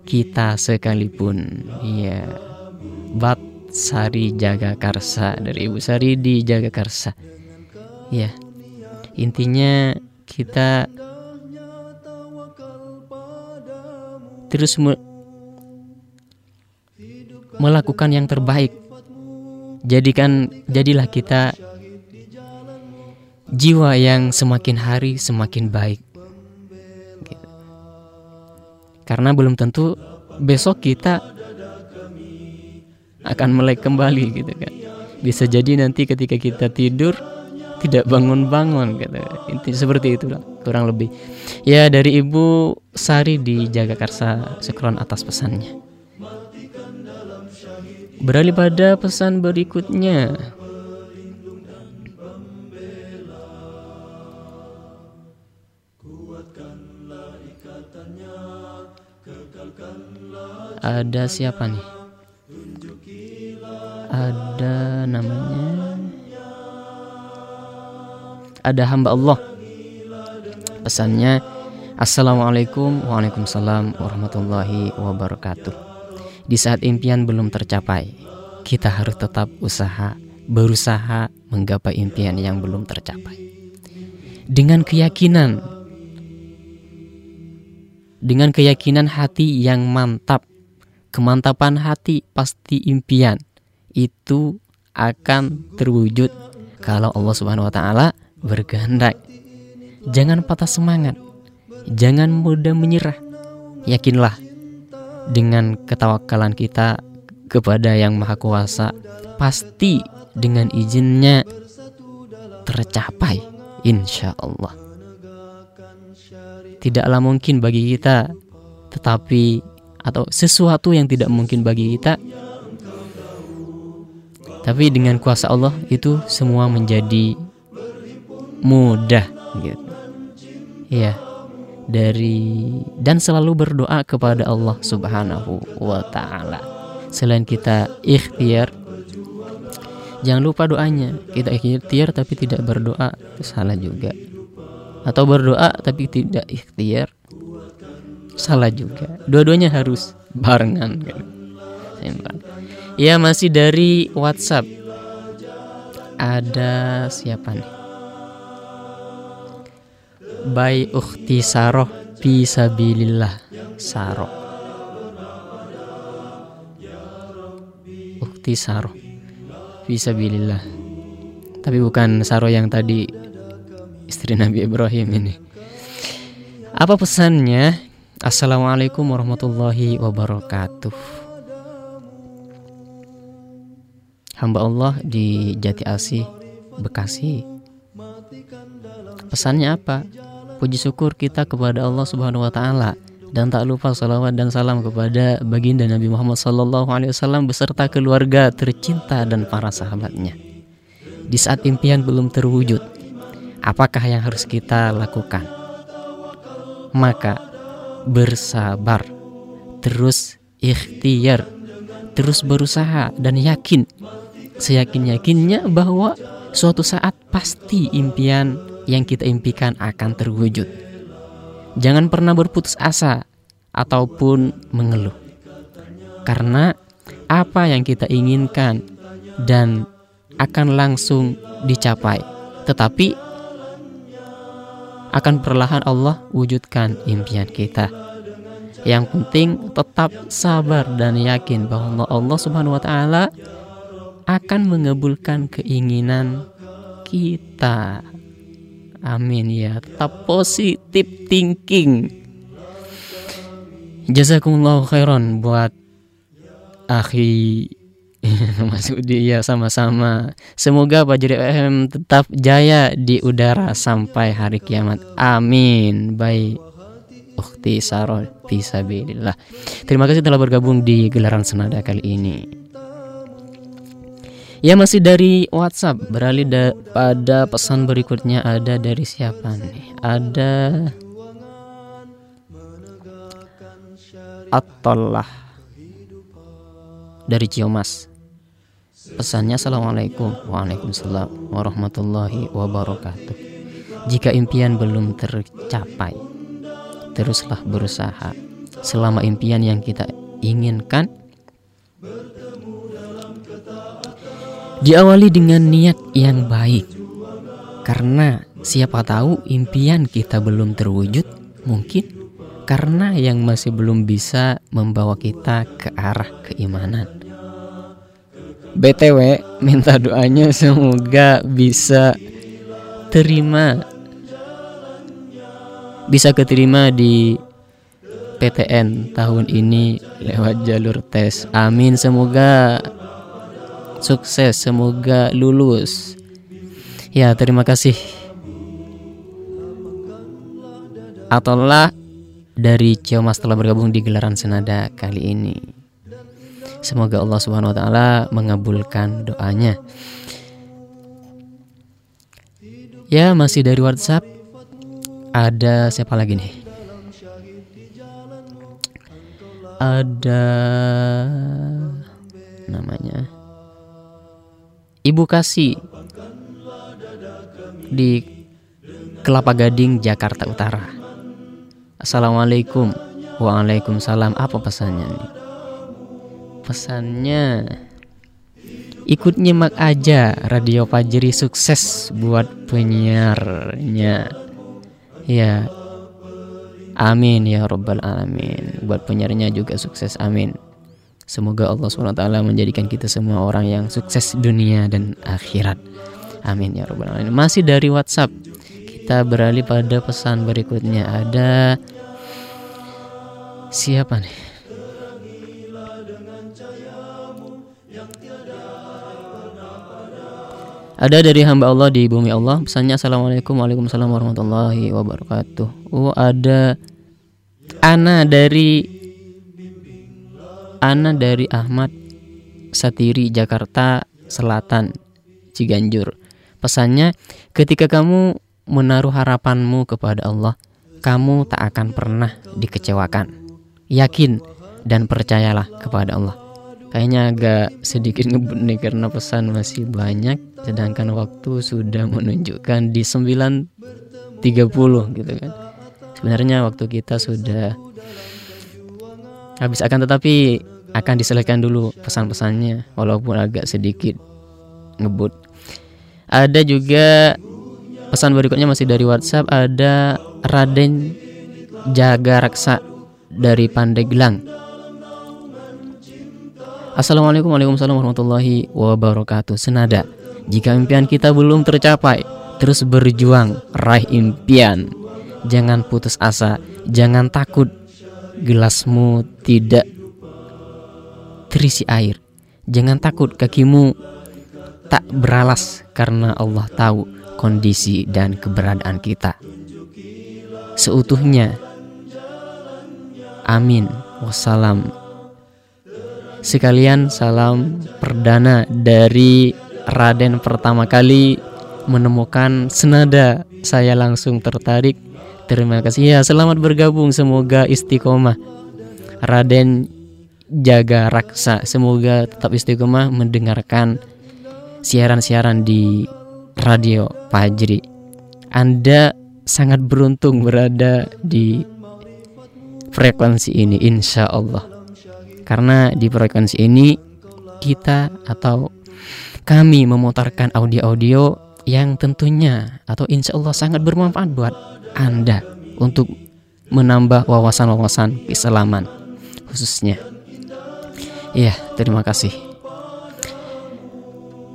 kita sekalipun. Iya. Bat Sari Jaga Karsa dari Ibu Sari di Jaga Karsa. Ya. Intinya kita terus me melakukan yang terbaik. Jadikan jadilah kita jiwa yang semakin hari semakin baik. Karena belum tentu besok kita akan melek kembali gitu kan. Bisa jadi nanti ketika kita tidur tidak bangun-bangun gitu. Inti seperti itulah kurang lebih. Ya dari Ibu Sari di Jagakarsa sekron atas pesannya. Beralih pada pesan berikutnya ada siapa nih? Ada namanya. Ada hamba Allah. Pesannya Assalamualaikum Waalaikumsalam warahmatullahi wabarakatuh. Di saat impian belum tercapai Kita harus tetap usaha Berusaha menggapai impian yang belum tercapai. Dengan keyakinan Dengan keyakinan hati yang mantap kemantapan hati pasti impian itu akan terwujud kalau Allah Subhanahu wa taala berkehendak. Jangan patah semangat. Jangan mudah menyerah. Yakinlah dengan ketawakalan kita kepada Yang Maha Kuasa pasti dengan izinnya tercapai insya Allah. Tidaklah mungkin bagi kita tetapi atau sesuatu yang tidak mungkin bagi kita tapi dengan kuasa Allah itu semua menjadi mudah gitu. Ya dari dan selalu berdoa kepada Allah Subhanahu wa taala. Selain kita ikhtiar jangan lupa doanya. Kita ikhtiar tapi tidak berdoa salah juga. Atau berdoa tapi tidak ikhtiar salah juga. Dua-duanya harus barengan kan ya masih dari WhatsApp. Ada siapa nih? Bay Ukhti Saroh Fisabilillah Saroh. Ukhti Saroh Fisabilillah Tapi bukan Saroh yang tadi Istri Nabi Ibrahim ini. Apa pesannya? Assalamualaikum warahmatullahi wabarakatuh Hamba Allah di Jati Asih Bekasi Pesannya apa? Puji syukur kita kepada Allah Subhanahu wa taala dan tak lupa salawat dan salam kepada baginda Nabi Muhammad wasallam beserta keluarga tercinta dan para sahabatnya. Di saat impian belum terwujud, apakah yang harus kita lakukan? Maka bersabar, terus ikhtiar, terus berusaha dan yakin, seyakin-yakinnya bahwa suatu saat pasti impian yang kita impikan akan terwujud. Jangan pernah berputus asa ataupun mengeluh. Karena apa yang kita inginkan dan akan langsung dicapai. Tetapi akan perlahan Allah wujudkan impian kita. Yang penting tetap sabar dan yakin bahwa Allah Subhanahu wa taala akan mengabulkan keinginan kita. Amin ya. Tetap positif thinking. Jazakumullah khairan buat akhi Mas Udi ya sama-sama. Semoga Fajri FM tetap jaya di udara sampai hari kiamat. Amin. Baik. Ukti Sarol. Terima kasih telah bergabung di gelaran senada kali ini. Ya masih dari WhatsApp. Beralih da pada pesan berikutnya ada dari siapa nih? Ada Atollah dari Ciomas. Pesannya Assalamualaikum. Waalaikumsalam warahmatullahi wabarakatuh. Jika impian belum tercapai Teruslah berusaha. Selama impian yang kita inginkan Diawali dengan niat yang baik Karena siapa tahu impian kita belum terwujud Mungkin karena yang masih belum bisa membawa kita ke arah keimanan BTW minta doanya semoga bisa terima bisa keterima di PTN tahun ini lewat jalur tes. Amin semoga sukses, semoga lulus. Ya, terima kasih. Ataulah dari Ciomas telah bergabung di gelaran senada kali ini. Semoga Allah Subhanahu wa taala mengabulkan doanya. Ya, masih dari WhatsApp. Ada siapa lagi nih? Ada namanya Ibu Kasih di Kelapa Gading, Jakarta Utara. Assalamualaikum. Waalaikumsalam. Apa pesannya nih? Pesannya ikut nyimak aja Radio Fajri sukses buat penyiarnya. Ya. Amin ya robbal alamin. Buat penyiarnya juga sukses. Amin. Semoga Allah SWT menjadikan kita semua orang yang sukses dunia dan akhirat. Amin ya robbal alamin. Masih dari WhatsApp. Kita beralih pada pesan berikutnya. Ada siapa nih? Ada dari hamba Allah di bumi Allah Pesannya Assalamualaikum Waalaikumsalam warahmatullahi wabarakatuh Oh ada Ana dari Ana dari Ahmad Satiri Jakarta Selatan Ciganjur. Pesannya ketika kamu menaruh harapanmu kepada Allah, kamu tak akan pernah dikecewakan. Yakin dan percayalah kepada Allah. Kayaknya agak sedikit ngebut nih karena pesan masih banyak sedangkan waktu sudah menunjukkan di 9.30 gitu kan. Sebenarnya waktu kita sudah habis akan tetapi akan diselesaikan dulu pesan-pesannya walaupun agak sedikit ngebut. Ada juga pesan berikutnya masih dari WhatsApp ada Raden Jaga Raksa dari Pandeglang. Assalamualaikum warahmatullahi wabarakatuh. Senada, jika impian kita belum tercapai, terus berjuang raih impian. Jangan putus asa, jangan takut. Gelasmu tidak terisi air. Jangan takut kakimu tak beralas karena Allah tahu kondisi dan keberadaan kita. Seutuhnya. Amin. Wassalam. Sekalian salam perdana dari Raden pertama kali menemukan senada saya langsung tertarik terima kasih ya selamat bergabung semoga istiqomah Raden jaga raksa. Semoga tetap istiqomah mendengarkan siaran-siaran di radio Fajri. Anda sangat beruntung berada di frekuensi ini insya Allah. Karena di frekuensi ini kita atau kami memutarkan audio-audio yang tentunya atau insya Allah sangat bermanfaat buat Anda untuk menambah wawasan-wawasan keislaman khususnya. Iya, terima kasih.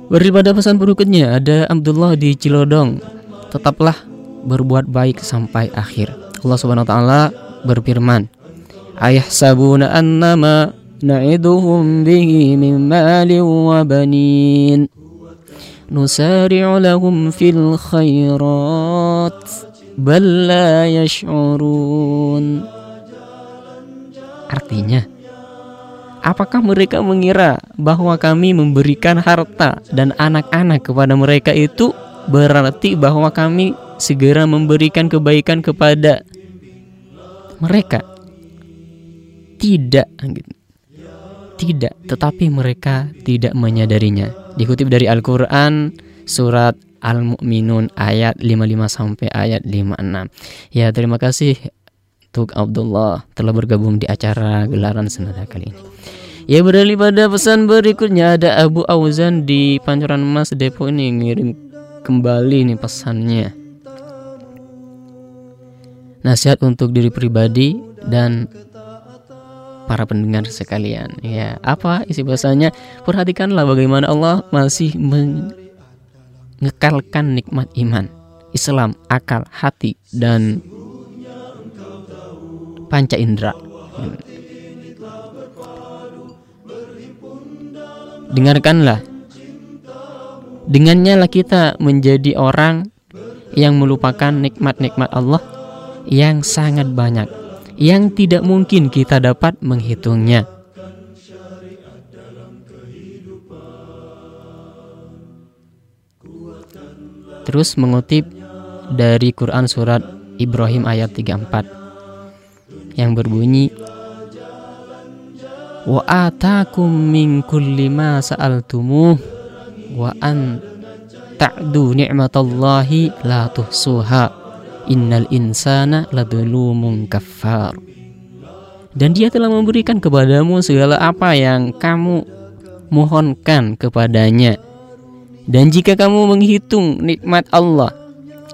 Daripada pesan berikutnya ada Abdullah di Cilodong. Tetaplah berbuat baik sampai akhir. Allah Subhanahu wa taala berfirman, "Ayah sabuna annama na'iduhum bihi min mali wa banin." Nusari'u lahum fil khairat bal la yash'urun. Artinya, Apakah mereka mengira bahwa kami memberikan harta dan anak-anak kepada mereka itu berarti bahwa kami segera memberikan kebaikan kepada mereka? Tidak, tidak, tetapi mereka tidak menyadarinya. Dikutip dari Al-Qur'an surat Al-Mu'minun ayat 55 sampai ayat 56. Ya, terima kasih untuk Abdullah telah bergabung di acara gelaran senada kali ini. Ya beralih pada pesan berikutnya ada Abu Auzan di Pancoran Mas Depok ini ngirim kembali nih pesannya. Nasihat untuk diri pribadi dan para pendengar sekalian. Ya, apa isi pesannya? Perhatikanlah bagaimana Allah masih mengekalkan nikmat iman, Islam, akal, hati dan panca indera. Dengarkanlah. Dengannya lah kita menjadi orang yang melupakan nikmat-nikmat Allah yang sangat banyak yang tidak mungkin kita dapat menghitungnya. Terus mengutip dari Quran surat Ibrahim ayat 34 yang berbunyi wa atakum min kulli ma sa'altumuh wa an ta'du ni'matallahi la tuhsuha innal insana ladulumun kafar dan dia telah memberikan kepadamu segala apa yang kamu mohonkan kepadanya. Dan jika kamu menghitung nikmat Allah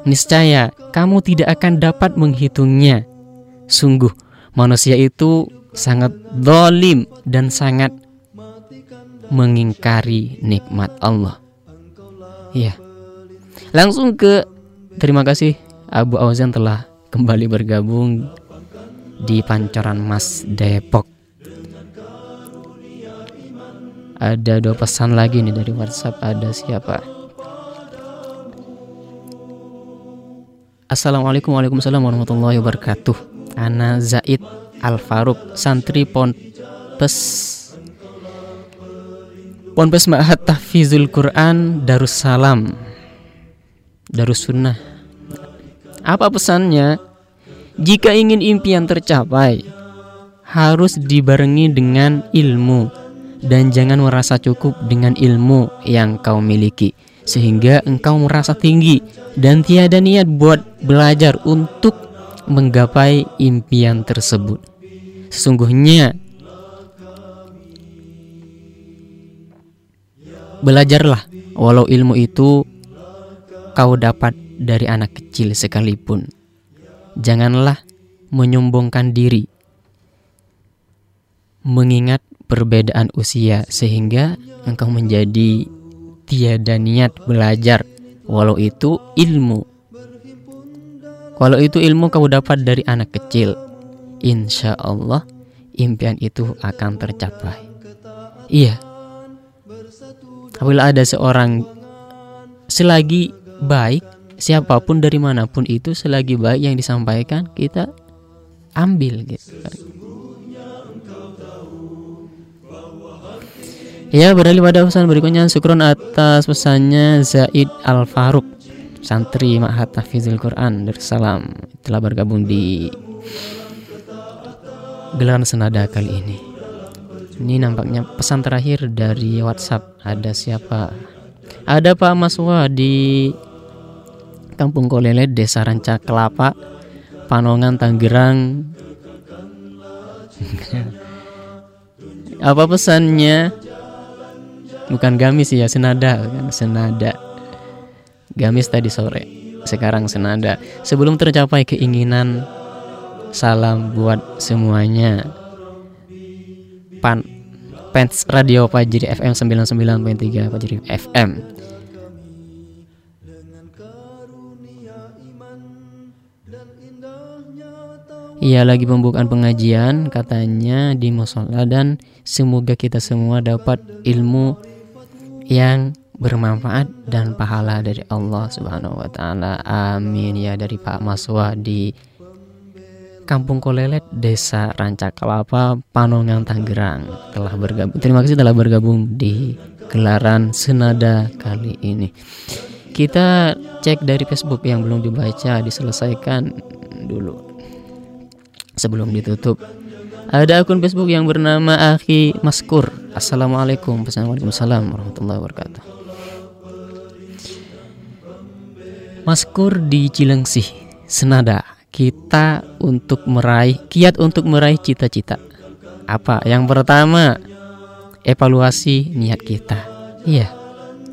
niscaya kamu tidak akan dapat menghitungnya. Sungguh manusia itu sangat dolim dan sangat mengingkari nikmat Allah. Ya, langsung ke terima kasih Abu Auzan telah kembali bergabung di Pancoran Mas Depok. Ada dua pesan lagi nih dari WhatsApp. Ada siapa? Assalamualaikum warahmatullahi wabarakatuh. Ana Zaid Al Faruk santri Ponpes. Ponpes Ma'had Tahfizul Quran Darussalam. Darussunnah. Apa pesannya? Jika ingin impian tercapai Harus dibarengi dengan ilmu. Dan jangan merasa cukup dengan ilmu yang kau miliki Sehingga engkau merasa tinggi Dan tiada niat buat belajar untuk menggapai impian tersebut Sesungguhnya Belajarlah, walau ilmu itu kau dapat dari anak kecil sekalipun. Janganlah menyombongkan diri, mengingat perbedaan usia, sehingga engkau menjadi tiada niat belajar, walau itu ilmu. Walau itu ilmu kau dapat dari anak kecil, insya Allah impian itu akan tercapai. Iya, Apabila ada seorang selagi baik siapa pun dari mana pun itu selagi baik yang disampaikan kita ambil gitu. Ya beralih pada pesan berikutnya Syukron atas pesannya Zaid Al Faruq Santri Ma'had Tahfizul Quran Darussalam Telah bergabung di Gelaran senada kali ini ini nampaknya pesan terakhir dari WhatsApp. Ada siapa? Ada Pak Maswa di Kampung Kolele, Desa Ranca Kelapa, Panongan, Tangerang. Apa pesannya? Bukan gamis ya, senada senada. Gamis tadi sore, sekarang senada. Sebelum tercapai keinginan, salam buat semuanya. Pan fans radio Fajri FM 99.3 Fajri FM Ia lagi pembukaan pengajian katanya di musola dan semoga kita semua dapat ilmu yang bermanfaat dan pahala dari Allah Subhanahu wa taala. Amin ya dari Pak Maswa di Kampung Kolelet, Desa Ranca Kelapa, Panongan, Tangerang telah bergabung. Terima kasih telah bergabung di gelaran senada kali ini. Kita cek dari Facebook yang belum dibaca, diselesaikan dulu sebelum ditutup. Ada akun Facebook yang bernama Aki Maskur. Assalamualaikum, Waalaikumsalam warahmatullahi wabarakatuh. Maskur di Cilengsi, senada kita untuk meraih kiat untuk meraih cita-cita. Apa? Yang pertama, evaluasi niat kita. Iya.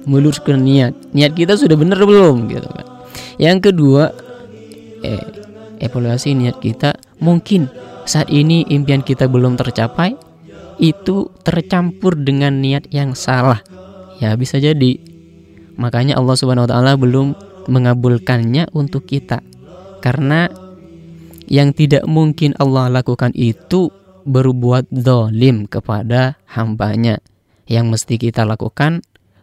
Meluruskan niat. Niat kita sudah benar belum gitu kan. Yang kedua, eh, evaluasi niat kita. Mungkin saat ini impian kita belum tercapai, itu tercampur dengan niat yang salah. Ya, bisa jadi. Makanya Allah Subhanahu wa taala belum mengabulkannya untuk kita. Karena yang tidak mungkin Allah lakukan itu berbuat dolim kepada hambanya. Yang mesti kita lakukan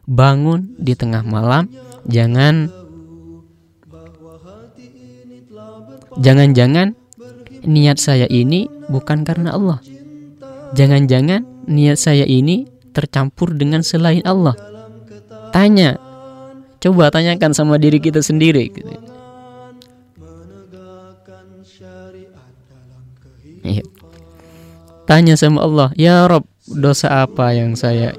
bangun di tengah malam, jangan jangan-jangan niat saya ini bukan karena Allah. Jangan-jangan niat saya ini tercampur dengan selain Allah. Tanya, coba tanyakan sama diri kita sendiri. Gitu. Iya. Tanya sama Allah, ya Rob, dosa apa yang saya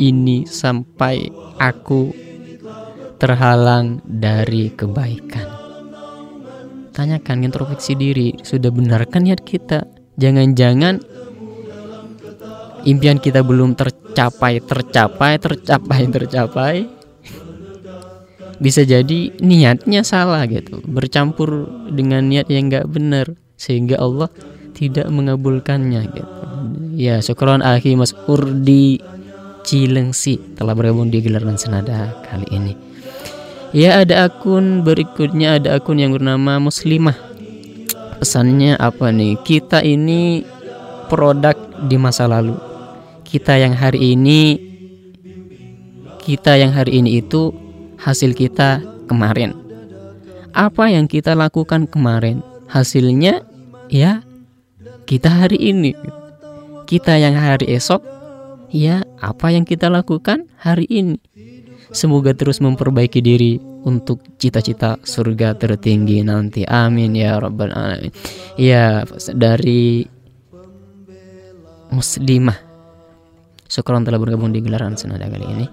ini sampai aku terhalang dari kebaikan? Tanyakan introspeksi diri, sudah benarkan niat kita? Jangan-jangan impian kita belum tercapai, tercapai, tercapai, tercapai. Bisa jadi niatnya salah gitu, bercampur dengan niat yang nggak benar sehingga Allah tidak mengabulkannya gitu. Ya, syukron akhi Mas Urdi Cilengsi telah bergabung di gelaran senada kali ini. Ya, ada akun berikutnya ada akun yang bernama Muslimah. Pesannya apa nih? Kita ini produk di masa lalu. Kita yang hari ini kita yang hari ini itu hasil kita kemarin. Apa yang kita lakukan kemarin, hasilnya ya kita hari ini kita yang hari esok ya apa yang kita lakukan hari ini. Semoga terus memperbaiki diri untuk cita-cita surga tertinggi nanti. Amin ya rabbal alamin. Ya, dari muslimah Syukron telah bergabung di gelaran senada kali ini.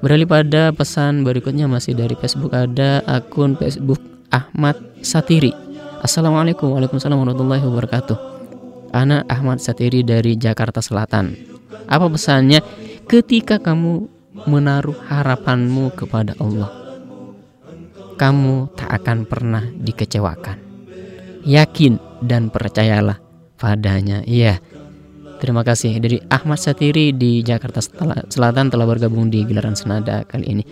Beralih pada pesan berikutnya masih dari Facebook ada akun Facebook Ahmad Satiri. Assalamualaikum Waalaikumsalam warahmatullahi wabarakatuh. Anak Ahmad Satiri dari Jakarta Selatan. Apa pesannya? Ketika kamu menaruh harapanmu kepada Allah, kamu tak akan pernah dikecewakan. Yakin dan percayalah padanya. Iya. Terima kasih dari Ahmad Satiri di Jakarta Selatan telah bergabung di gelaran senada kali ini.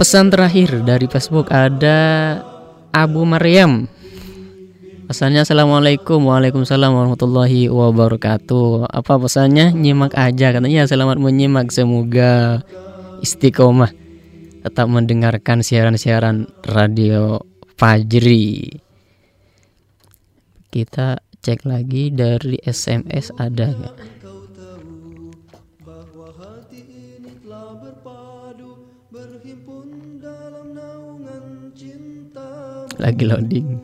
Pesan terakhir dari Facebook ada Abu Maryam. Pesannya Assalamualaikum Waalaikumsalam warahmatullahi wabarakatuh Apa pesannya? Nyimak aja Katanya selamat menyimak Semoga istiqomah Tetap mendengarkan siaran-siaran radio Fajri. Kita cek lagi dari SMS ada nggak? lagi loading.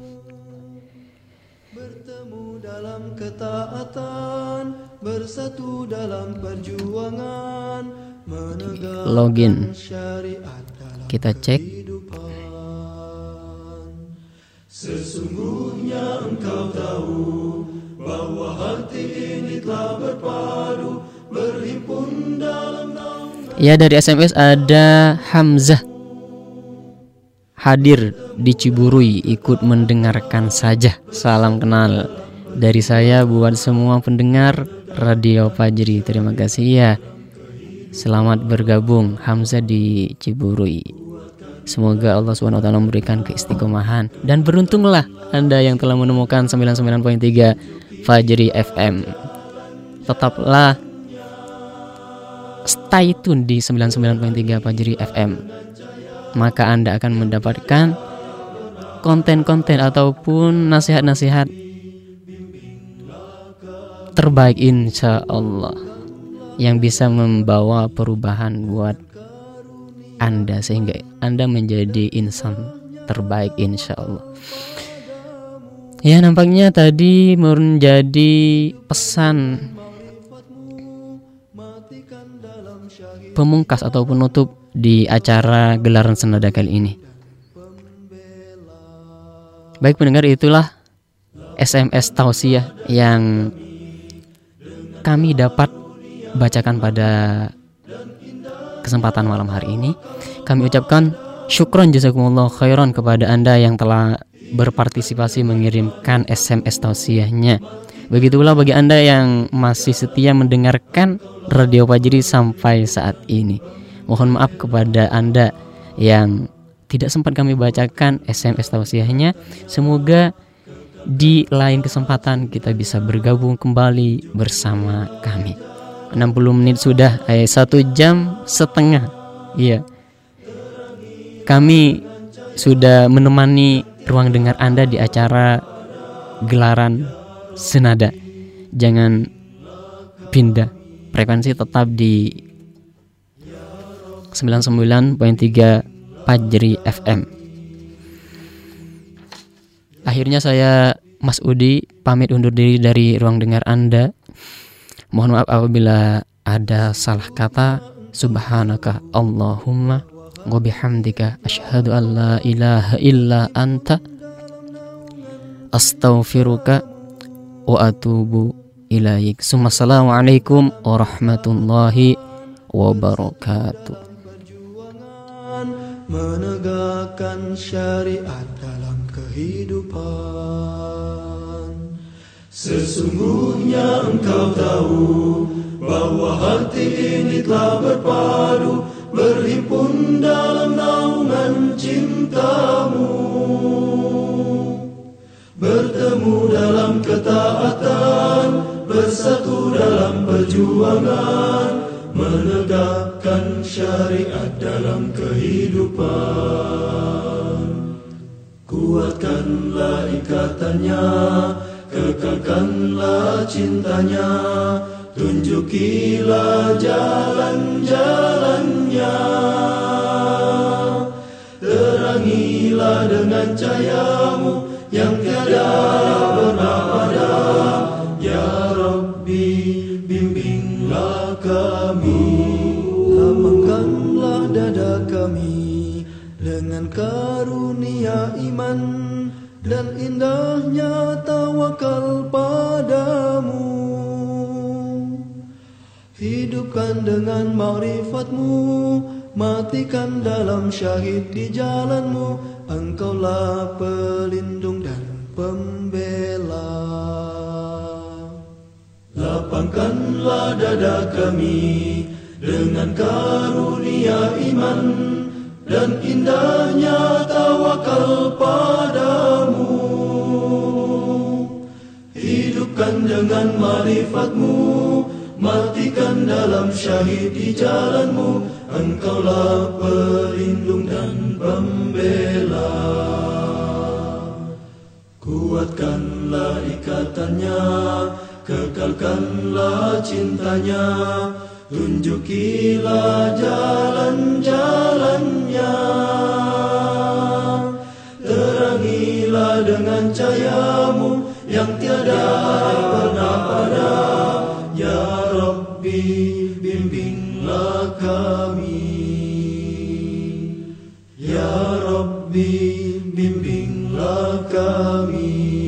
Bertemu dalam ketaatan bersatu dalam perjuangan login kita cek Sesungguhnya engkau tahu bahwa hati ini telah berpadu berhimpun dalam Ya dari SMS ada Hamzah hadir di Ciburui ikut mendengarkan saja. Salam kenal dari saya buat semua pendengar Radio Fajri. Terima kasih ya. Selamat bergabung Hamzah di Ciburui. Semoga Allah SWT memberikan keistiqomahan dan beruntunglah Anda yang telah menemukan 99.3 Fajri FM. Tetaplah stay tune di 99.3 Fajri FM maka Anda akan mendapatkan konten-konten ataupun nasihat-nasihat terbaik insya Allah yang bisa membawa perubahan buat Anda sehingga Anda menjadi insan terbaik insya Allah. Ya nampaknya tadi menjadi pesan pemungkas atau penutup di acara gelaran senada kali ini. Baik pendengar itulah SMS tausiah yang kami dapat bacakan pada kesempatan malam hari ini. Kami ucapkan syukron jazakumullah khairan kepada Anda yang telah berpartisipasi mengirimkan SMS tausiahnya. Begitulah bagi Anda yang masih setia mendengarkan Radio Fajri sampai saat ini. Mohon maaf kepada Anda yang tidak sempat kami bacakan SMS tausiahnya. Semoga di lain kesempatan kita bisa bergabung kembali bersama kami. 60 menit sudah, eh, satu jam setengah. Iya. Kami sudah menemani ruang dengar Anda di acara gelaran senada. Jangan pindah frekuensi tetap di 99.3 Pajri FM. Akhirnya saya Mas Udi pamit undur diri dari ruang dengar Anda. Mohon maaf apabila ada salah kata. Subhanaka Allahumma wa bihamdika asyhadu an la ilaha illa anta astaghfiruka wa atubu ilaik. Assalamualaikum warahmatullahi wabarakatuh menegakkan syariat. Sesungguhnya engkau tahu bahwa hati ini telah berpadu berhimpun dalam naungan cintamu. Bertemu dalam ketaatan, bersatu dalam perjuangan, menegakkan syariat dalam kehidupan Kuatkanlah ikatannya, kekalkanlah cintanya, tunjukilah jalan-jalannya. Terangilah dengan cahayamu yang tiada pernah padam. Ya Rabbi, bimbinglah kami, lapangkanlah dada kami dengan karunia iman dan indahnya tawakal padamu. Hidupkan dengan ma'rifatmu Matikan dalam syahid di jalanmu. Engkaulah pelindung dan pembela. Lapangkanlah dada kami Dengan karunia iman Dan indahnya tawakal padamu Hidupkan dengan marifatmu Matikan dalam syahid di jalanmu. Engkaulah pelindung dan pembela. Kuatkanlah ikatannya Kekalkanlah cintanya. Tunjukilah jalan-jalannya. Terangilah dengan cahayamu Yang tiada pernah padam Ya Rabbi bimbinglah kami. Ya Rabbi bimbinglah kami